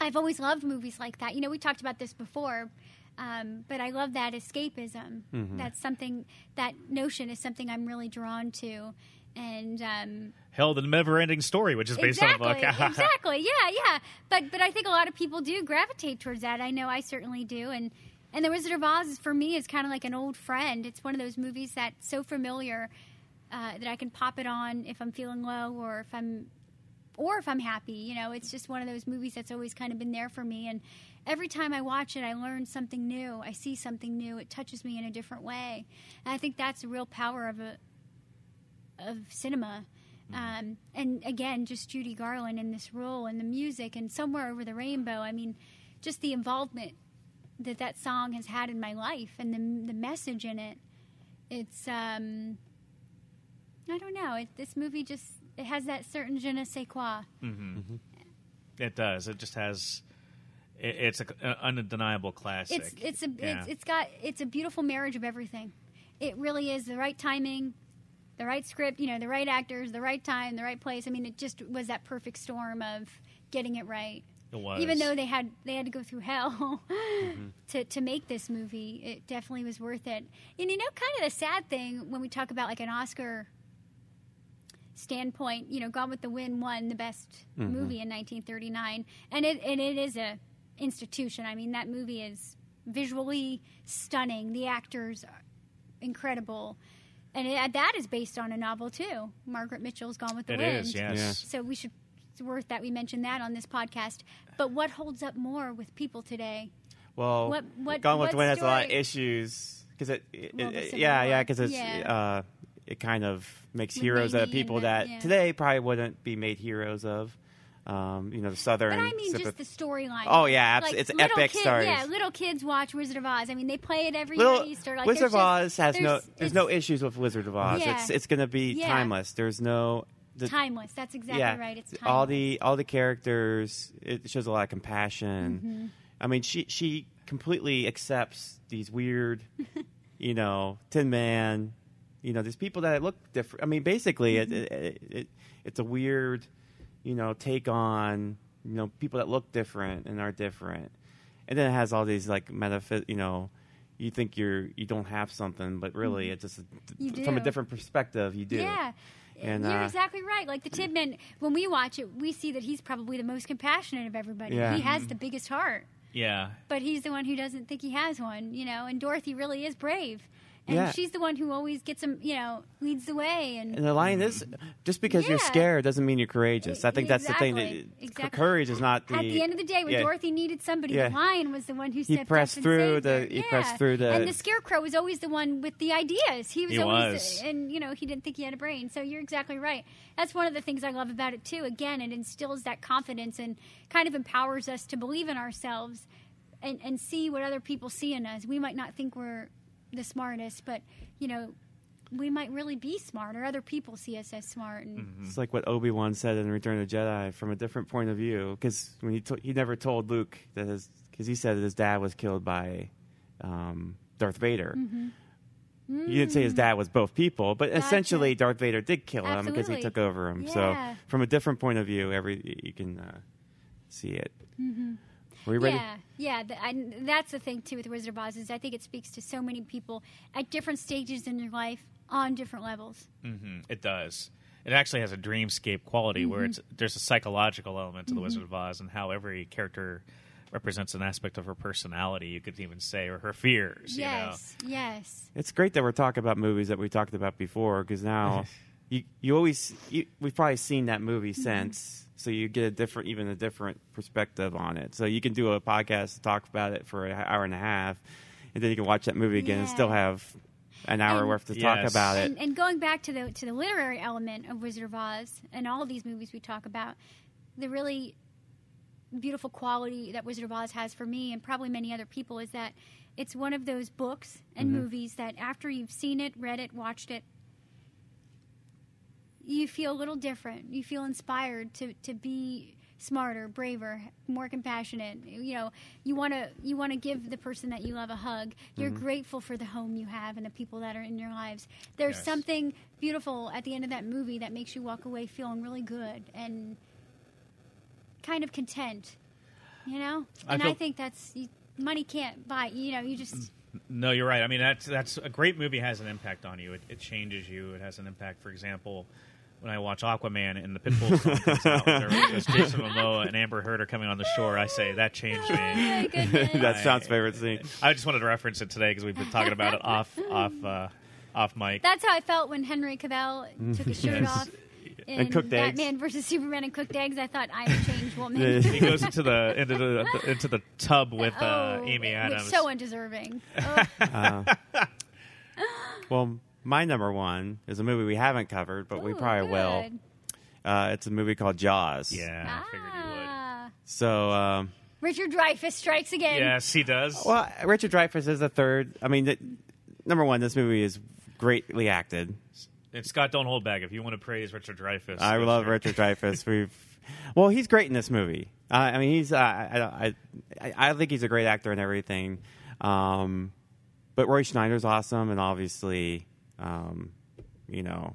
B: I've always loved movies like that. You know, we talked about this before. Um, but I love that escapism. That's something that notion is something I'm really drawn to, and um,
A: Hell, the never-ending story, which is based
B: exactly,
A: on a book. (laughs)
B: exactly, yeah, yeah. But but I think a lot of people do gravitate towards that. I know I certainly do, and and The Wizard of Oz is, for me is kind of like an old friend. It's one of those movies that's so familiar uh, that I can pop it on if I'm feeling low or if I'm or if I'm happy. You know, it's just one of those movies that's always kind of been there for me. And every time I watch it, I learn something new. I see something new. It touches me in a different way. And I think that's the real power of a of cinema. Um, and again, just Judy Garland in this role and the music and somewhere over the rainbow. I mean, just the involvement that that song has had in my life and the the message in it. It's um, I don't know. It, this movie just it has that certain je ne sais quoi.
A: it does. It just has. It, it's a, an undeniable classic.
B: It's it's a
A: Yeah.
B: it's, it's got it's a beautiful marriage of everything. It really is the right timing, the right script, you know, the right actors, the right time, the right place. I mean, it just was that perfect storm of getting it right.
A: It was.
B: Even though they had they had to go through hell (laughs) mm-hmm. to to make this movie, it definitely was worth it. And you know, kind of the sad thing when we talk about like an Oscar standpoint, you know, Gone with the Wind won the best mm-hmm. movie in 1939, and it and it is a institution. I mean, that movie is visually stunning. The actors are incredible, and it, that is based on a novel too. Margaret Mitchell's Gone with the
A: It
B: Wind.
A: is, yes.
C: Yeah.
B: So we should. It's worth that we mention that on this podcast. But what holds up more with people today?
C: Well,
B: What- what-
C: Gone with the Wind has a lot of issues because it, it,
B: Well,
C: it- yeah, yeah, because it's
B: Yeah.
C: uh, it kind of makes
B: With
C: heroes out of people
B: the-
C: that
B: yeah.
C: today probably wouldn't be made heroes of. Um, you know, the southern.
B: But I mean, just the storyline.
C: Oh, yeah,
B: like,
C: it's epic
B: kid-
C: stories.
B: Yeah, little kids watch Wizard of Oz. I mean, they play it every
C: Little,
B: Easter. Like,
C: Wizard of Oz
B: just-
C: has no.
B: there's-
C: There's no issues with Wizard of Oz.
B: Yeah.
C: It's it's going to be
B: Yeah.
C: timeless. There's no. The,
B: timeless. That's exactly
C: yeah,
B: right. It's timeless.
C: all the all the characters. It shows a lot of compassion.
B: Mm-hmm.
C: I mean, she she completely accepts these weird, (laughs) you know, Tin Man. You know, these people that look different. I mean, basically,
B: Mm-hmm.
C: it, it, it it's a weird, you know, take on you know people that look different and are different, and then it has all these like metaphys. You know, you think you're you don't have something, but really it's just a, from a different perspective. You do.
B: Yeah.
C: And,
B: You're
C: uh,
B: exactly right. Like the Tin Man, when we watch it, we see that he's probably the most compassionate of everybody.
C: Yeah.
B: He has the biggest heart,
A: yeah.
B: but he's the one who doesn't think he has one, you know. And Dorothy really is brave, and
C: Yeah.
B: she's the one who always gets him, you know, leads the way. And,
C: And the line is just because you're scared doesn't mean you're courageous. I think that's the thing. That,
B: Exactly.
C: Courage is not the.
B: At the end of the day, when
C: yeah.
B: Dorothy needed somebody,
C: Yeah.
B: the lion was the one who
C: He
B: stepped
C: pressed
B: up and
C: through
B: saved
C: the-
B: her.
C: he
B: yeah.
C: pressed through the-
B: And the scarecrow was always the one with the ideas. He was
A: He
B: always,
A: was.
B: and you know, he didn't think he had a brain. So you're exactly right. That's one of the things I love about it too. Again, it instills that confidence and kind of empowers us to believe in ourselves and and see what other people see in us. We might not think we're the smartest, but you know. We might really be smart, or other people see us as smart. And
C: It's like what Obi Wan said in Return of the Jedi from a different point of view. Because when he to- he never told Luke that his because he said that his dad was killed by um, Darth Vader.
B: Mm-hmm.
C: You didn't say his dad was both people, but
B: Gotcha.
C: essentially Darth Vader did kill him because he took over him.
B: Yeah.
C: So from a different point of view, every you can uh, see it. Mm-hmm. Were you ready?
B: Yeah, yeah. The, I, that's the thing too with Wizard of Oz is I think it speaks to so many people at different stages in their life on different levels.
A: hmm It does. It actually has a dreamscape quality where it's there's a psychological element to the Wizard of Oz and how every character represents an aspect of her personality. You could even say, or her fears.
B: yes, yes.
C: It's great that we're talking about movies that we talked about before because now (laughs) you you always you, we've probably seen that movie
B: Mm-hmm.
C: since, so you get a different even a different perspective on it. So you can do a podcast talk about it for an hour and a half, and then you can watch that movie again and still have an hour
B: And-
C: worth to talk about it.
B: And, and going back to the to the literary element of Wizard of Oz and all of these movies we talk about, the really beautiful quality that Wizard of Oz has for me and probably many other people is that it's one of those books and
C: Mm-hmm.
B: movies that after you've seen it, read it, watched it, you feel a little different. You feel inspired to, to be smarter, braver, more compassionate. You know, you want to you want to give the person that you love a hug. You're
C: Mm-hmm.
B: grateful for the home you have and the people that are in your lives. There's
A: Yes.
B: something beautiful at the end of that movie that makes you walk away feeling really good and kind of content. You know, and I,
A: feel-
B: think that's you, money can't buy. You know, you just
A: No, you're right. I mean, that's that's a great movie has an impact on you. It, it changes you. It has an impact. For example, when I watch Aquaman and the Pitbull song comes out, (laughs) there was Jason Momoa and Amber Heard are coming on the shore. I say that changed
B: oh
A: me.
B: my goodness.
C: That's Sean's favorite scene.
A: I just wanted to reference it today because we've been talking about it (laughs) off off uh, off mic.
B: That's how I felt when Henry Cavill took his shirt (laughs)
A: Yes.
B: off in
C: And cooked eggs.
B: Batman versus Superman and cooked eggs. I thought I'm a changed woman.
A: he goes into the into the into the tub with uh,
B: Oh,
A: Amy
B: which
A: Adams.
B: So undeserving. Oh,
C: Uh, well, my number one is a movie we haven't covered, but we
B: ooh,
C: probably will.
B: good.
C: Uh, it's a movie called Jaws.
A: yeah, I figured you would.
B: Ah.
C: So, um,
B: Richard Dreyfuss strikes again.
A: Yes, he does.
C: well, Richard Dreyfuss is the third. I mean, th- number one, this movie is greatly acted.
A: and Scott, don't hold back. If you want to praise Richard Dreyfuss,
C: I love
A: for.
C: Richard (laughs) Dreyfuss. We've, well, he's great in this movie. Uh, I mean, he's. Uh, I, I, I, I think he's a great actor and everything. Um, but Roy Schneider's awesome, and obviously, um, you know,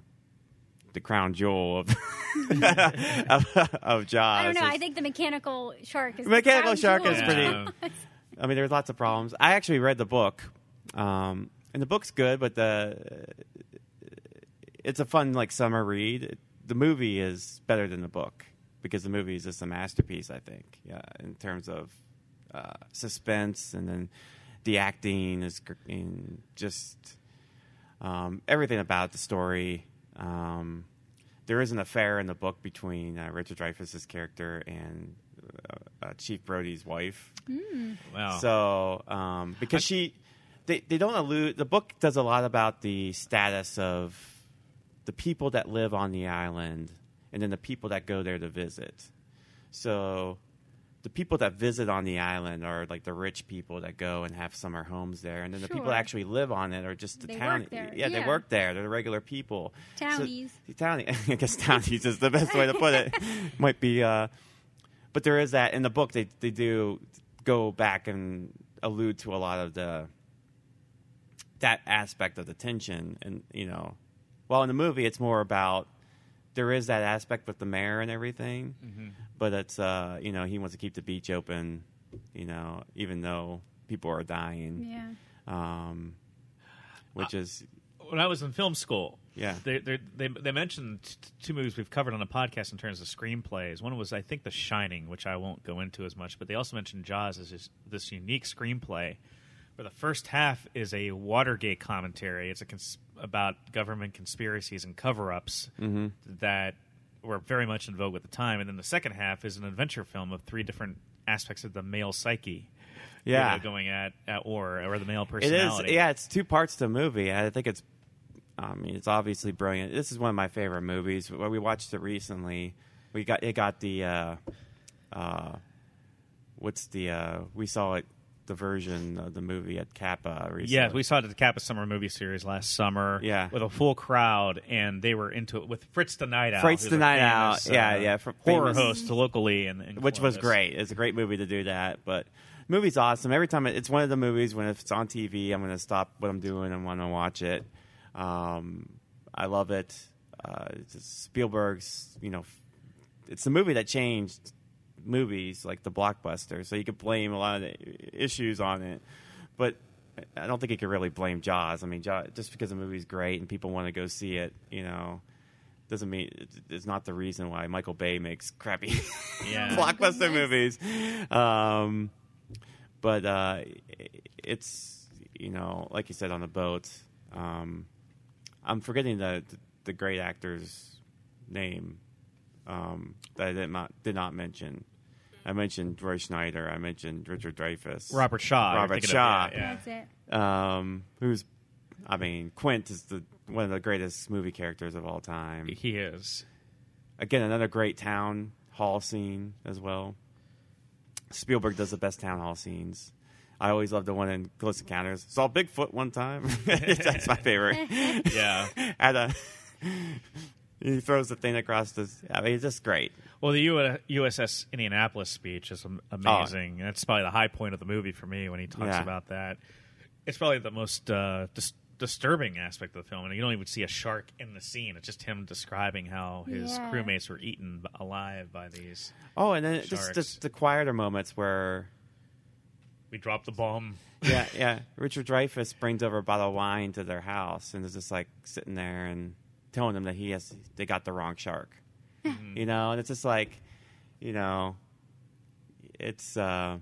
C: the crown jewel of (laughs) of, of Jaws.
B: I don't know.
C: is-
B: I think the mechanical shark is the
C: Mechanical
B: crown
C: shark
B: jewel.
C: is pretty-
A: Yeah.
C: I mean, there's lots of problems. I actually read the book, um, and the book's good, but the it's a fun like summer read. The movie is better than the book because the movie is just a masterpiece. I think, yeah, in terms of uh, suspense and then the acting is and just um, everything about the story. Um, there is an affair in the book between uh, Richard Dreyfuss's character and uh, uh, Chief Brody's wife.
A: Wow.
C: So, um, because she, they, they don't allude. The book does a lot about the status of the people that live on the island, and then the people that go there to visit. So, the people that visit on the island are like the rich people that go and have summer homes there, and then the people that actually live on it are just the
B: They
C: town.
B: there,
C: Yeah, they work there. They're the regular people.
B: Townies.
C: So, townie. (laughs) I guess townies is the best way to put it. (laughs) Might be. Uh, but there is that in the book. They they do go back and allude to a lot of the that aspect of the tension, and you know, well, in the movie it's more about there is that aspect with the mayor and everything, but it's uh you know he wants to keep the beach open, you know, even though people are dying,
B: Yeah.
C: um, which is
A: when I was in film school,
C: Yeah.
A: they they they, they mentioned t- two movies we've covered on the podcast in terms of screenplays. One was I think The Shining, which I won't go into as much, but they also mentioned Jaws as this, this unique screenplay. Where the first half is a Watergate commentary. It's a cons- about government conspiracies and cover-ups
C: Mm-hmm.
A: that were very much in vogue at the time, and then the second half is an adventure film of three different aspects of the male psyche. you
C: Yeah.
A: know, going at at war or the male
C: It
A: personality.
C: is. Yeah, it's two parts to the movie. I think it's. I mean, it's obviously brilliant. This is one of my favorite movies. We watched it recently, we got it got the. Uh, uh, what's the? Uh, we saw it the version of the movie at CAPA recently.
A: Yeah, we saw it at the CAPA Summer Movie Series last summer.
C: Yeah.
A: with a full crowd, and they were into it with Fritz the Night Owl.
C: Fritz the Night
A: famous,
C: yeah,
A: uh,
C: yeah, fr-
A: horror
C: famous-
A: host locally, in, in
C: which was great. It's a great movie to do that, but movie's awesome. Every time it, it's one of the movies when if it's on TV, I'm going to stop what I'm doing and want to watch it. Um, I love it. Uh, it's Spielberg's, you know, it's the movie that changed movies like the blockbuster. So you could blame a lot of the issues on it, but I don't think you could really blame Jaws. I mean, Jaws, just because the movie's great and people want to go see it, you know, doesn't mean it's not the reason why Michael Bay makes crappy (laughs)
A: Yeah.
C: blockbuster movies. Um, but uh, it's you know, like you said on the boat. Um, I'm forgetting the the great actor's name um, that I did not did not mention. I mentioned Roy Schneider. I mentioned Richard Dreyfuss.
A: Robert Shaw.
C: Robert
A: thinking of,
C: Shaw.
A: yeah, yeah.
B: That's it.
C: um, who's, I mean, Quint is the one of the greatest movie characters of all time.
A: He is.
C: Again, another great town hall scene as well. Spielberg does the best town hall scenes. I always love the one in Close Encounters. Saw Bigfoot one time. (laughs) That's my favorite. (laughs)
A: Yeah. (laughs)
C: At a, he throws the thing across the. I mean, it's just great.
A: Well, the U- USS Indianapolis speech is am- amazing. That's probably the high point of the movie for me when he talks
C: Yeah.
A: about that. It's probably the most uh, dis- disturbing aspect of the film, and you don't even see a shark in the scene. It's just him describing how his
B: Yeah.
A: crewmates were eaten alive by these.
C: Oh, and then just,
A: Sharks.
C: just the quieter moments where
A: We dropped the bomb.
C: yeah, (laughs) yeah. Richard Dreyfuss brings over a bottle of wine to their house and is just like sitting there and telling them that he has they got the wrong shark. (laughs) You know, and it's just like, you know, it's uh,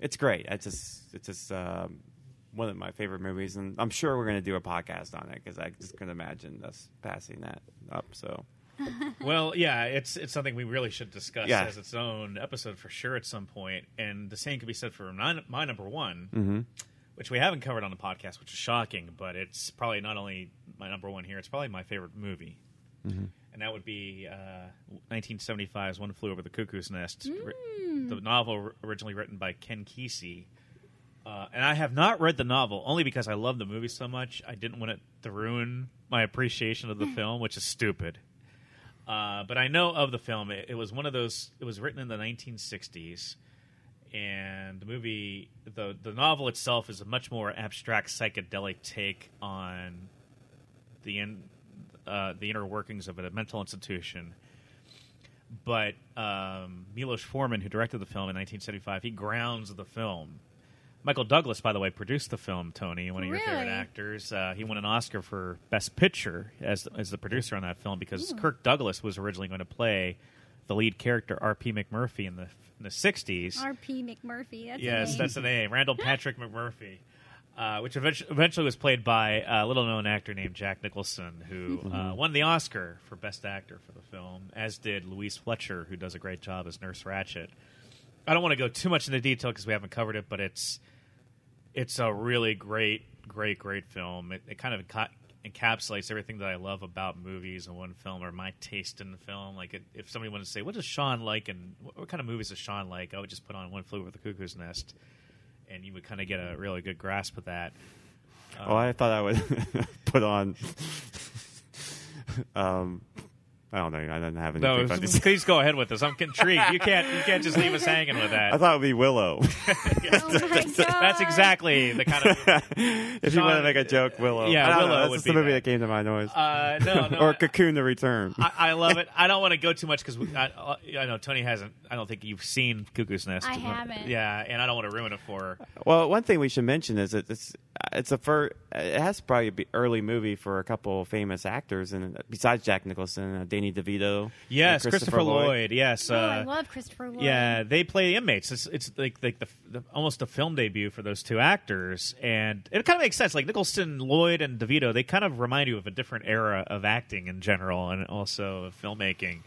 C: it's great. It's just it's just um, one of my favorite movies, and I'm sure we're going to do a podcast on it because I just couldn't imagine us passing that up. So (laughs)
A: well, yeah, it's it's something we really should discuss
C: Yeah.
A: as its own episode for sure at some. And the same could be said for my, my number one,
C: mm-hmm.
A: Which we haven't covered on the podcast, which is shocking. But it's probably not only my number one here; it's probably my favorite movie, and that would be uh, 1975's "One Flew Over the Cuckoo's Nest," ri- the novel originally written by Ken Kesey. Uh, and I have not read the novel only because I love the movie so much. I didn't want it to ruin my appreciation of the (laughs) film, which is stupid. Uh, but I know of the film. It, it was one of those. It was written in the 1960s, and the movie, the the novel itself, is a much more abstract psychedelic take on the in, uh, the inner workings of a mental institution. But um, Milos Forman, who directed the film in 1975, he grounds the film. Michael Douglas, by the way, produced the film. Tony, one of your favorite actors, uh, he won an Oscar for Best Picture as as the producer on that film because Kirk Douglas was originally going to play the lead character R.P. McMurphy in the in the 60s.
B: R.P. McMurphy. That's
A: Yes, that's the name. Randall (laughs) Patrick McMurphy, uh, which eventually, was played by a little known actor named Jack Nicholson, who (laughs) uh, won the Oscar for Best Actor for the film, as did Louise Fletcher, who does a great job as Nurse Ratched. I don't want to go too much into detail because we haven't covered it, but it's it's a really great, great, great film. It, it kind of encapsulates everything that I love about movies in one film, or my taste in the film. Like, it, if somebody wanted to say, "What does Sean like?" and what, what kind of movies does Sean like? I would just put on One Flew Over the Cuckoo's Nest, and you would kind of get a really good grasp of that.
C: oh, I thought I would (laughs) put on. (laughs) um, I don't know. I didn't have anything.
A: No,
C: funny
A: please go ahead with this. I'm intrigued. You can't, you can't just leave us hanging with that.
C: I thought it would be Willow. (laughs)
B: Oh.
A: That's exactly the kind of (laughs)
C: if you want to make a joke, Willow.
A: Yeah,
C: I don't know,
A: Willow
C: That's
A: would
C: just
A: be
C: the movie
A: that.
C: that came to my noise.
A: uh, no, (laughs) no.
C: or Cocoon: The Return.
A: I, I love it. I don't want to go too much because I, I know Tony hasn't. I don't think you've seen Cuckoo's Nest.
B: I haven't.
A: Yeah, and I don't want to ruin it for her.
C: well, one thing we should mention is that it's it's a fir- it has to probably be early movie for a couple famous actors, and besides Jack Nicholson, uh, Danny DeVito,
A: Yes,
C: and
A: Christopher, Lloyd. Yes,
B: oh, I
A: uh,
B: love Christopher Lloyd.
A: yeah, they play inmates. It's, it's like like the, the almost a film debut for those two actors, and it kind of makes sense. Like Nicholson, Lloyd, and DeVito, they kind of remind you of a different era of acting in general, and also of filmmaking.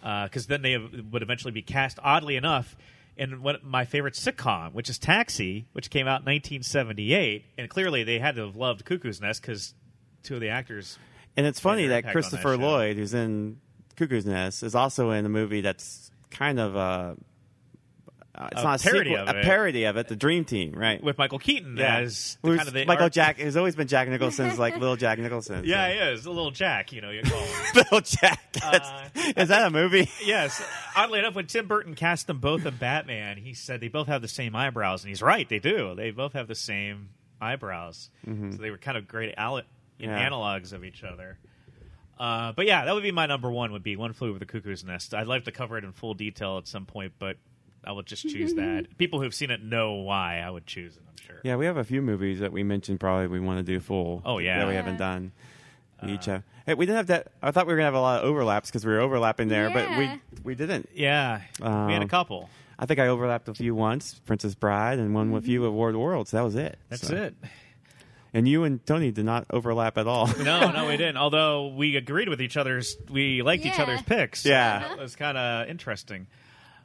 A: Because then they would eventually be cast, oddly enough, in what my favorite sitcom, which is Taxi, which came out in 1978, and clearly they had to have loved Cuckoo's Nest because two of the actors.
C: And it's funny that
A: on that
C: Christopher. Lloyd, who's in Cuckoo's Nest, is also in a movie that's kind of uh, uh, it's
A: A
C: not a
A: parody
C: sequel,
A: of
C: a
A: it.
C: parody of it, the Dream Team, right?
A: with Michael Keaton
C: yeah,
A: as the, kind of the
C: Michael
A: art-
C: Jack. He's always been Jack Nicholson's like (laughs) little Jack Nicholson.
A: Yeah,
C: so.
A: he is a little Jack. You know, you call him. (laughs)
C: little Jack.
A: Uh,
C: is that a movie? (laughs)
A: yes. Oddly enough, when Tim Burton cast them both in Batman, he said they both have the same eyebrows, and he's right. They do. They both have the same eyebrows. So they were kind of great al-
C: Yeah.
A: analogs of each other. Uh, but yeah, that would be my number one. Would be One Flew Over the Cuckoo's Nest. I'd like to cover it in full detail at some point, but I will just choose that. (laughs) People who've seen it know why I would choose it. I'm sure.
C: Yeah, we have a few movies that we mentioned. Probably we want to do full.
A: Oh, yeah.
C: that we
B: Yeah.
C: haven't done. We
A: Uh,
C: each have. Hey, we didn't have that. I thought we were gonna have a lot of overlaps because we were overlapping there, but we we didn't.
A: Yeah, we had a
C: Um,
A: couple.
C: I think I overlapped a few once, Princess Bride, and one with you at War of the Worlds. That was it.
A: That's
C: So-
A: it.
C: And you and Tony did not overlap at all.
A: No, no, we didn't. Although we agreed with each other's, we liked each other's picks. So
C: Yeah.
A: that was kind of interesting.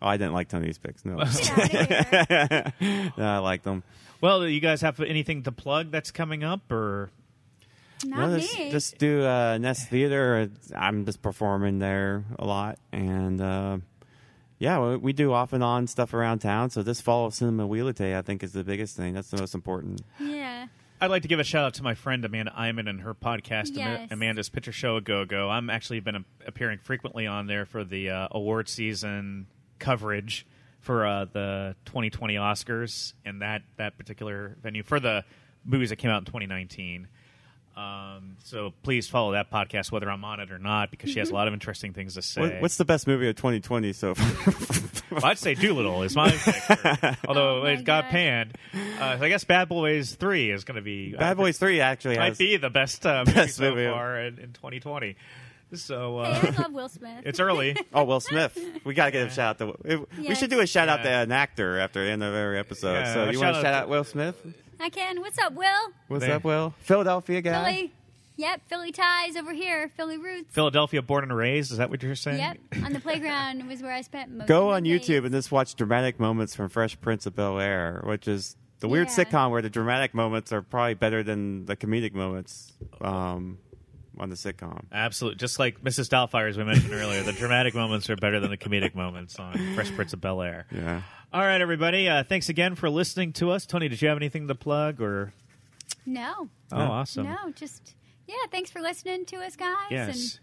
C: oh, I didn't like Tony's picks. No,
B: Get out of here.
C: no I liked them.
A: Well, do you guys have anything to plug that's coming up, or
B: Not
C: no,
B: me.
C: just, just do uh, Nest Theater. I'm just performing there a lot, and uh, yeah, we, we do off and on stuff around town. So this fall of Cinema Wheelite, I think, is the biggest thing. That's the most important.
B: yeah.
A: I'd like to give a shout out to my friend Amanda Iman and her podcast,
B: Yes.
A: Amanda's Picture Show a Go Go. I'm actually been a- appearing frequently on there for the uh, award season coverage for uh, the 2020 Oscars and that that particular venue for the movies that came out in 2019. Um, so please follow that podcast, whether I'm on it or not, because she has a lot of interesting things to say.
C: What, what's the best movie of 2020 so far? (laughs)
A: Well, I'd say Dolittle is my pick. (laughs) although
B: Oh my
A: it got
B: God.
A: panned. Uh, so I guess Bad Boys 3 is going to be.
C: Bad Boys Three actually
A: might
C: has.
A: be the best, uh, movie
C: Best
A: so
C: movie.
A: far in, in 2020. So
B: Hey,
A: uh,
B: I love Will Smith.
A: it's early. (laughs)
C: Oh, Will Smith. We got to get a shout out to. We
B: Yes.
C: should do a shout out to an actor after the end of every episode.
A: Yeah,
C: so
A: a
C: you want to shout out Will Smith?
B: I can. What's up, Will?
C: What's
A: There.
C: up, Will? Philadelphia guy.
B: Philly. Yep, Philly ties over here. Philly roots.
A: Philadelphia, born and raised. Is that what you're saying?
B: Yep, on the playground was where I spent most.
C: Go
B: of
C: on
B: my
C: YouTube
B: days.
C: and just watch dramatic moments from Fresh Prince of Bel Air, which is the weird
B: Yeah.
C: sitcom where the dramatic moments are probably better than the comedic moments um, on the sitcom.
A: Absolutely. Just like Mrs. Doubtfire, as we mentioned earlier, the dramatic moments are better than the comedic moments on Fresh Prince of Bel Air.
C: Yeah.
A: All right, everybody. Uh, thanks again for listening to us. Tony, did you have anything to plug or?
B: No,
A: Oh, awesome.
B: no, just yeah. Thanks for listening to us, guys.
A: Yes.
B: And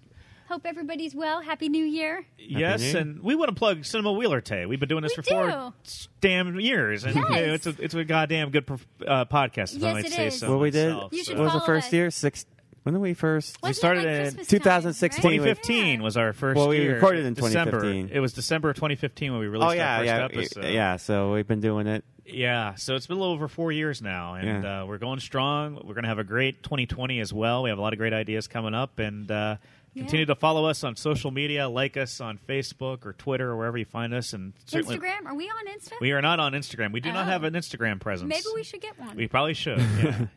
B: hope everybody's well. Happy New Year.
A: Yes,
C: New Year.
A: and we want to plug Cinema Wheeler Tay. We've been doing this
B: We
A: for four damn years, and
B: Yes.
A: you know, it's a it's a goddamn good uh, podcast. If I
B: Yes,
A: might
B: it
A: say
B: is.
A: so.
C: What we did
A: myself,
B: You should
C: what was the first
B: us.
C: year? Six. When did we first?
B: Wasn't it
A: started
B: like
A: in
B: Christmas time,
C: 2016.
B: right?
A: 2015
B: Yeah.
A: was our first.
C: Well, we
A: year.
C: recorded in
A: December.
C: 2015.
A: It was December of 2015 when we released
C: Oh yeah,
A: our
C: yeah,
A: first episode.
C: yeah. So we've been doing it.
A: Yeah, so it's been a little over four years now, and
C: Yeah.
A: uh, we're going strong. We're going to have a great 2020 as well. We have a lot of great ideas coming up, and uh, continue
B: Yeah.
A: to follow us on social media, like us on Facebook or Twitter or wherever you find us, and certainly
B: Instagram? Are we on Insta?
A: we are not on Instagram. We do not
B: Oh.
A: have an Instagram presence.
B: Maybe we should get one.
A: We probably should. Yeah. (laughs)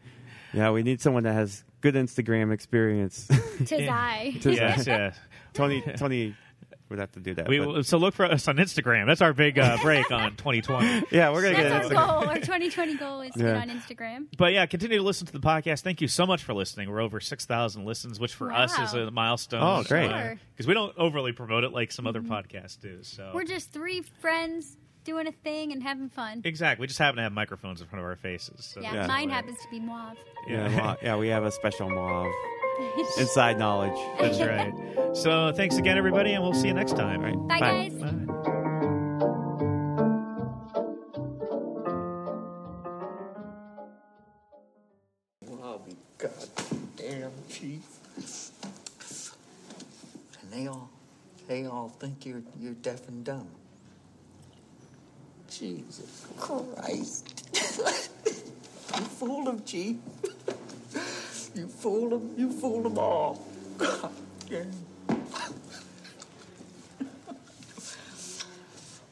C: Yeah, we need someone that has good Instagram experience. (laughs)
B: Tis I.
C: Tis
A: yes, yes. (laughs)
C: Tony, Tony would have to do that.
A: We
C: but-
A: so look for us on Instagram. That's our big uh, (laughs) break on 2020.
C: yeah, we're gonna
B: That's
C: get
B: our
C: it.
B: goal. Our 2020 goal is to
C: Yeah.
B: get on Instagram.
A: But yeah, continue to listen to the podcast. Thank you so much for listening. We're over 6,000 listens, which for us is a milestone.
C: Oh, great.
B: Sure.
A: Because we don't overly promote it like some other podcasts do. So
B: We're just three friends doing a thing and having fun.
A: Exactly. We just happen to have microphones in front of our faces. So
B: Yeah,
C: Yeah.
B: mine happens to be mauve.
C: Yeah, well, yeah, we have a special mauve. (laughs) Inside knowledge.
A: That's right. So thanks again, everybody, and we'll see you next time.
C: Right.
B: Bye, guys.
A: Bye.
D: I'll be goddamn chief. And they all, they all think you're you're deaf and dumb. Jesus Christ! (laughs) you fooled them, chief. you fooled them. You fooled them all. God (laughs)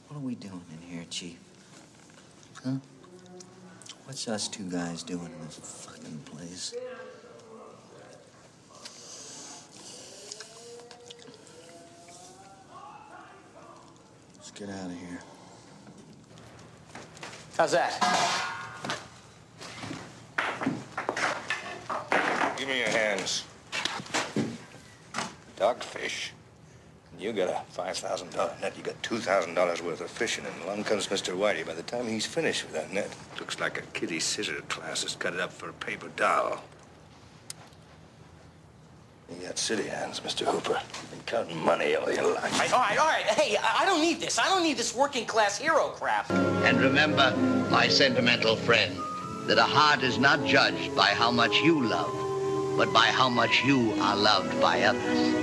D: what are we doing in here, chief? Huh? What's us two guys doing in this fucking place? Let's get out of here.
E: How's that?
F: Give me your hands. Dogfish.
E: You got a $5,000 net. You got $2,000 worth of fishing, and along comes Mr. Whitey. By the time he's finished with that net, looks like a kiddie scissor class has cut it up for a paper doll. You got city hands, Mr. Hooper. You've been counting money all your life.
F: All right, all right, all right. Hey, I I don't need this. I don't need this working class hero crap.
G: And remember, my sentimental friend, that a heart is not judged by how much you love, but by how much you are loved by others.